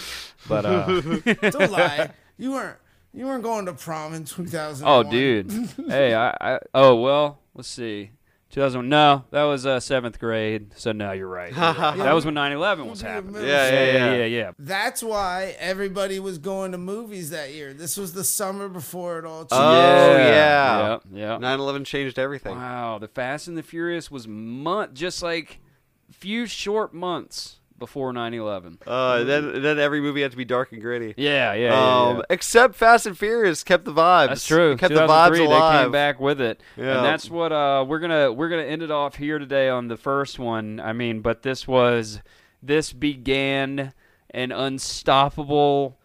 But uh Don't lie, you weren't. You weren't going to prom in 2000. oh, dude. hey, I, I oh well. Let's see. 2000. No, that was uh, seventh grade. So no, you're right. You're right. that was when 9/11 was You'll be a happening. Yeah, yeah, yeah, yeah. yeah, yeah. That's why everybody was going to movies that year. This was the summer before it all changed. Oh, yeah. yeah. Yep, yep. 9 11 changed everything. Wow, the Fast and the Furious was month, just like few short months before 9/11. Uh, then then every movie had to be dark and gritty. Yeah, yeah, yeah, Um, yeah. except Fast and Furious kept the vibes. That's true. It kept the vibes 2003, alive. They came back with it, Yeah. and that's what uh, we're gonna we're gonna end it off here today on the first one. I mean, but this was this began an unstoppable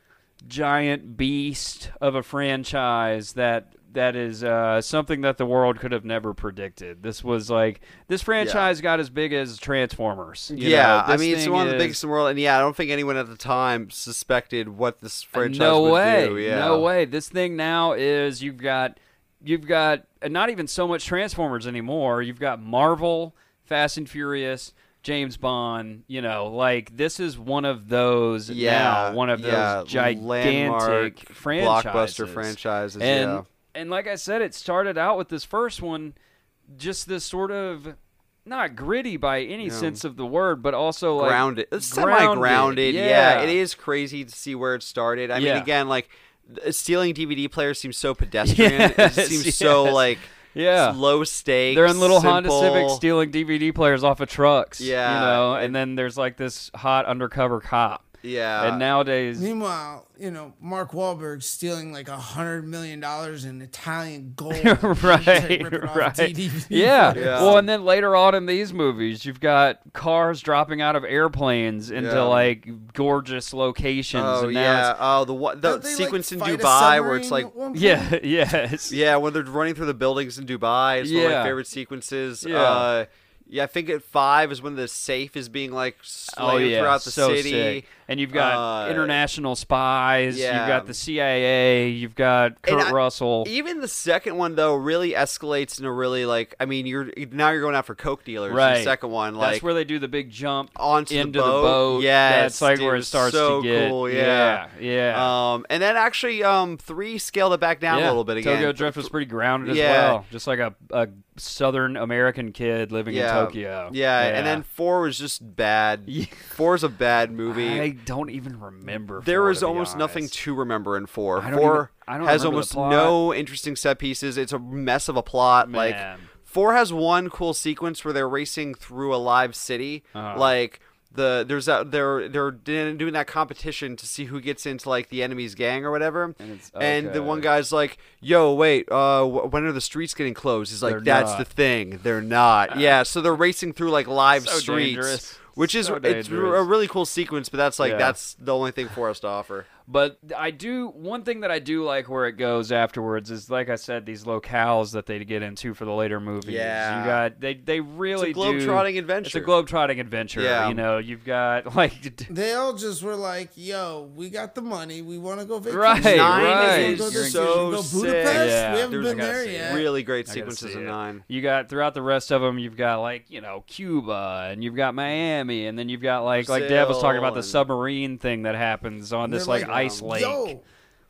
giant beast of a franchise that that is uh, something that the world could have never predicted. This was like this franchise got as big as Transformers. you yeah, know, I mean it's one of the biggest in the world, and yeah, I don't think anyone at the time suspected what this franchise no would way do. Yeah. no way this thing now is you've got you've got uh, not even so much transformers anymore you've got marvel fast and furious james bond you know like this is one of those Yeah, now one of those gigantic franchises blockbuster franchises. and yeah, and like i said it started out with this first one just this sort of not gritty by any Yeah. sense of the word but also like grounded, semi-grounded. Yeah. yeah. it is crazy to see where it started. I Yeah. mean, again, like stealing DVD players seems so pedestrian. it Yes, seems so like Yeah. low stakes. They're in little Honda simple. Civics stealing DVD players off of trucks. Yeah, You know, and- and then there's like this hot undercover cop. Yeah, and nowadays, Meanwhile, you know, Mark Wahlberg stealing like a hundred million dollars in Italian gold. right, Like, right. Yeah. Yeah. Well, and then later on in these movies, you've got cars dropping out of airplanes into Yeah. like gorgeous locations. Oh and yeah. it's- Oh, the one the Don't they, like, sequence in Dubai where it's like at? Yeah. Yes. Yeah, when they're running through the buildings in Dubai, it's one of my Yeah. favorite sequences. Yeah. Uh, yeah, I think at five is when the safe is being like Oh yeah, throughout the so city. sick. And you've got Uh, international spies. yeah. You've got the CIA. You've got Kurt I- Russell. Even the second one though really escalates in a really like I mean you're now you're going out for coke dealers. in Right. The second one like That's where they do the big jump onto into the boat. boat. Yes, that's like dude, where it starts so to get. cool, yeah. yeah, yeah. Um, and then actually um three scaled it back down yeah. a little bit again. Tokyo Drift was pretty grounded as well, just like a, a Southern American kid living yeah. in Tokyo. Yeah, and then four was just bad. Yeah. is a bad movie. I don't even remember. There four, be almost nothing to remember in four. Four even- has almost no interesting set pieces. It's a mess of a plot. Like Four has one cool sequence where they're racing through a live city, Uh-huh. like. The there's that they're they're doing that competition to see who gets into like the enemy's gang or whatever, And it's- and the one guy's like, "Yo, wait, uh, when are the streets getting closed?" He's like, They're "That's not. the thing, they're not." yeah, so they're racing through like live So streets, dangerous. which is it's a really cool sequence. But that's like Yeah. that's the only thing for us to offer. But I do one thing that I do like where it goes afterwards is like I said these locales that they get into for the later movies. Yeah. you got they they really do globe-trotting adventure. It's a globe-trotting adventure. Yeah. you know you've got like They all just were like, "Yo, we got the money. We want to go vacation. Right, We Nine wanna right. go is this- so go sick. Budapest. Yeah. We haven't There's- been there yet. Really great sequences see in nine. You got throughout the rest of them, you've got like you know Cuba, and you've got Miami, and then you've got like like Dev was talking about the submarine thing that happens on this they're like, ice lake. Yo,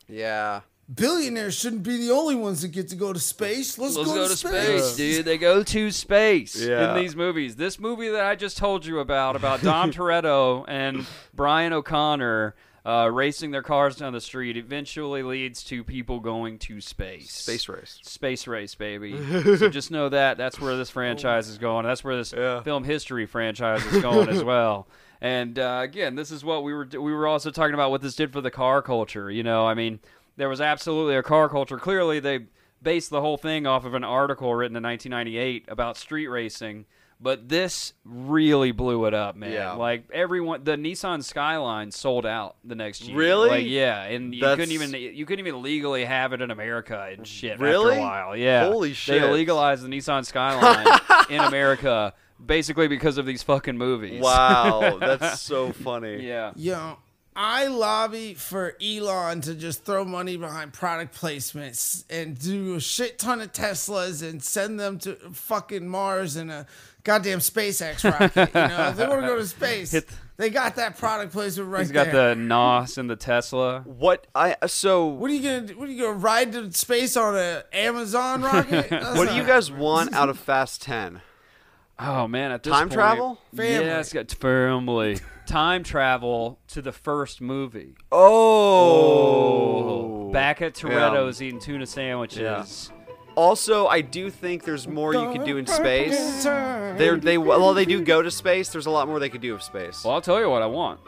Yeah. billionaires shouldn't be the only ones that get to go to space. Let's, Let's go, go to space, dude. They go to space Yeah. in these movies. This movie that I just told you about, about Dom Toretto and Brian O'Connor uh, racing their cars down the street, eventually leads to people going to space. Space race. Space race, baby. so just know that that's where this franchise is going. That's where this Yeah. film history franchise is going as well. And uh, again, this is what we were we were also talking about what this did for the car culture. You know, I mean, there was absolutely a car culture. Clearly, they based the whole thing off of an article written in 1998 about street racing. But this really blew it up, man. Yeah. Like everyone, the Nissan Skyline sold out the next year. Really? Like, yeah, and you That's- couldn't even you couldn't even legally have it in America and shit. Really? After a while, yeah. Holy shit. They legalized the Nissan Skyline in America basically because of these fucking movies. Wow, that's so funny. yeah. Yo, I lobby for Elon to just throw money behind product placements and do a shit ton of Teslas and send them to fucking Mars in a goddamn SpaceX rocket. You know, if they want to go to space, Hit- they got that product placement right He's got there. the NOS and the Tesla. What I uh, so what are you gonna do? What are you gonna ride to space on a Amazon rocket? What do you guys want out of Fast Ten? Oh man, at this Time point, travel? Family. Yes, got family. Time travel to the first movie. Oh, Back at Toretto's eating tuna sandwiches. Also, I do think there's more you could do in space. They they well they do go to space. There's a lot more they could do of space. Well, I'll tell you what I want.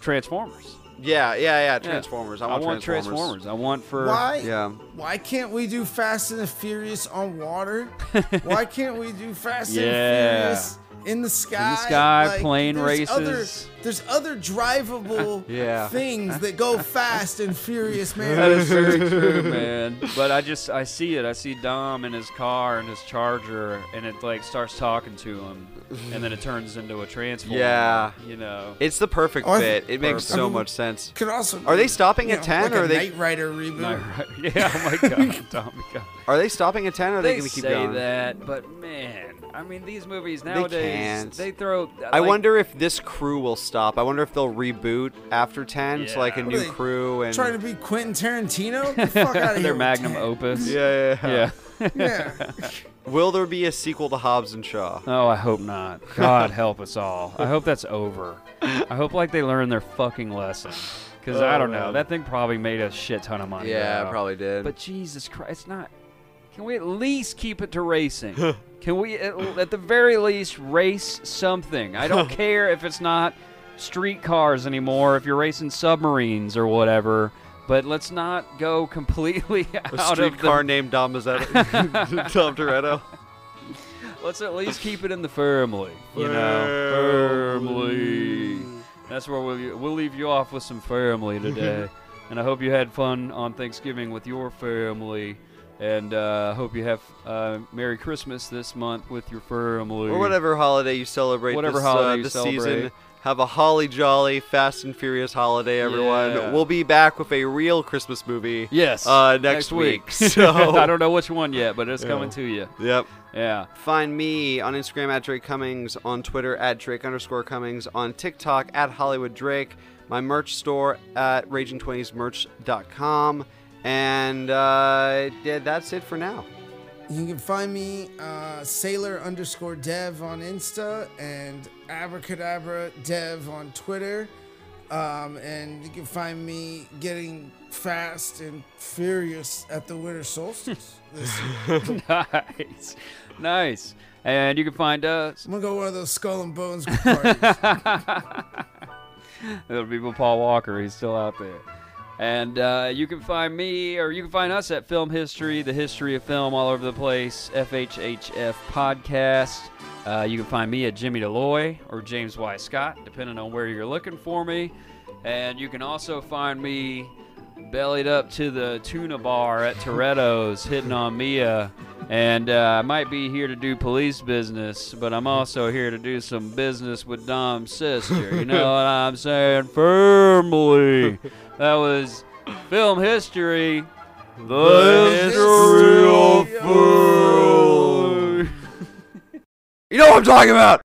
Transformers. Yeah, yeah, yeah. Yeah. Transformers. I I want, want Transformers. Transformers. I want for Why? Yeah. Why can't we do Fast and the Furious on water? Why can't we do Fast Yeah. and Furious in the sky? In the sky, plane there's Other, races. There's other drivable Yeah. things that go fast and furious, man. is very true, man. But I just I see it. I see Dom in his car and his charger, and it like starts talking to him, and then it turns into a transformer. Yeah. you know. It's the perfect Oh, I fit. th- It makes Perfect. so much sense. Could also Are they stopping you at know, 10 like or a are they Knight Rider reboot? No, right. Yeah. Oh my god, Dom. God. are they stopping at 10 or are they, They going to keep going? They say that, but man, I mean, these movies nowadays can't. they throw. I wonder if this crew will stop. I wonder if they'll reboot after 10 to like a Yeah. new they crew and Trying to be Quentin Tarantino? The fuck out of their magnum 10. opus. yeah, yeah, yeah. Yeah. Yeah. Will there be a sequel to Hobbs and Shaw? Oh, I hope not. God help us all. I hope that's over. I hope like they learn their fucking lesson. Because I Oh, don't know, man. that thing probably made a shit ton of money. Yeah, though. probably did. But Jesus Christ, it's not. Can we at least keep it to racing? Can we, at, at the very least, race something? I don't care if it's not street cars anymore, if you're racing submarines or whatever. But let's not go completely a out of the. streetcar named Dom. Dom Toretto. Let's at least keep it in the family. You know, family. That's where we'll we'll leave you off with some family today. and I hope you had fun on Thanksgiving with your family. And uh, I hope you have uh, Merry Christmas this month with your family. Or whatever holiday you celebrate Whatever this, holiday uh, you this celebrate. season. Have a holly jolly, fast and furious holiday, everyone. Yeah. We'll be back with a real Christmas movie. Yes. Uh, next week. I So- I don't know which one yet, but it's coming to you. Yep. Yeah. Find me on Instagram at Drake Cummings, on Twitter at Drake underscore Cummings, on TikTok at Hollywood Drake, my merch store at Raging20smerch.com. And uh, yeah, that's it for now. You can find me uh, sailor underscore dev on Insta and abracadabra dev on Twitter. Um, and you can find me getting fast and furious at the winter solstice nice, nice. And you can find us. I'm gonna go one of those skull and bones parties. It'll be with Paul Walker. He's still out there. And uh, you can find me, or you can find us at Film History, the history of film all over the place, FHHF Podcast. Uh, you can find me at Jimmy Deloy or James Y. Scott, depending on where you're looking for me. And you can also find me bellied up to the tuna bar at Toretto's, hitting on Mia. And uh, I might be here to do police business, but I'm also here to do some business with Dom's sister. You know what I'm saying? Firmly. That was film history. The history of film. You know what I'm talking about.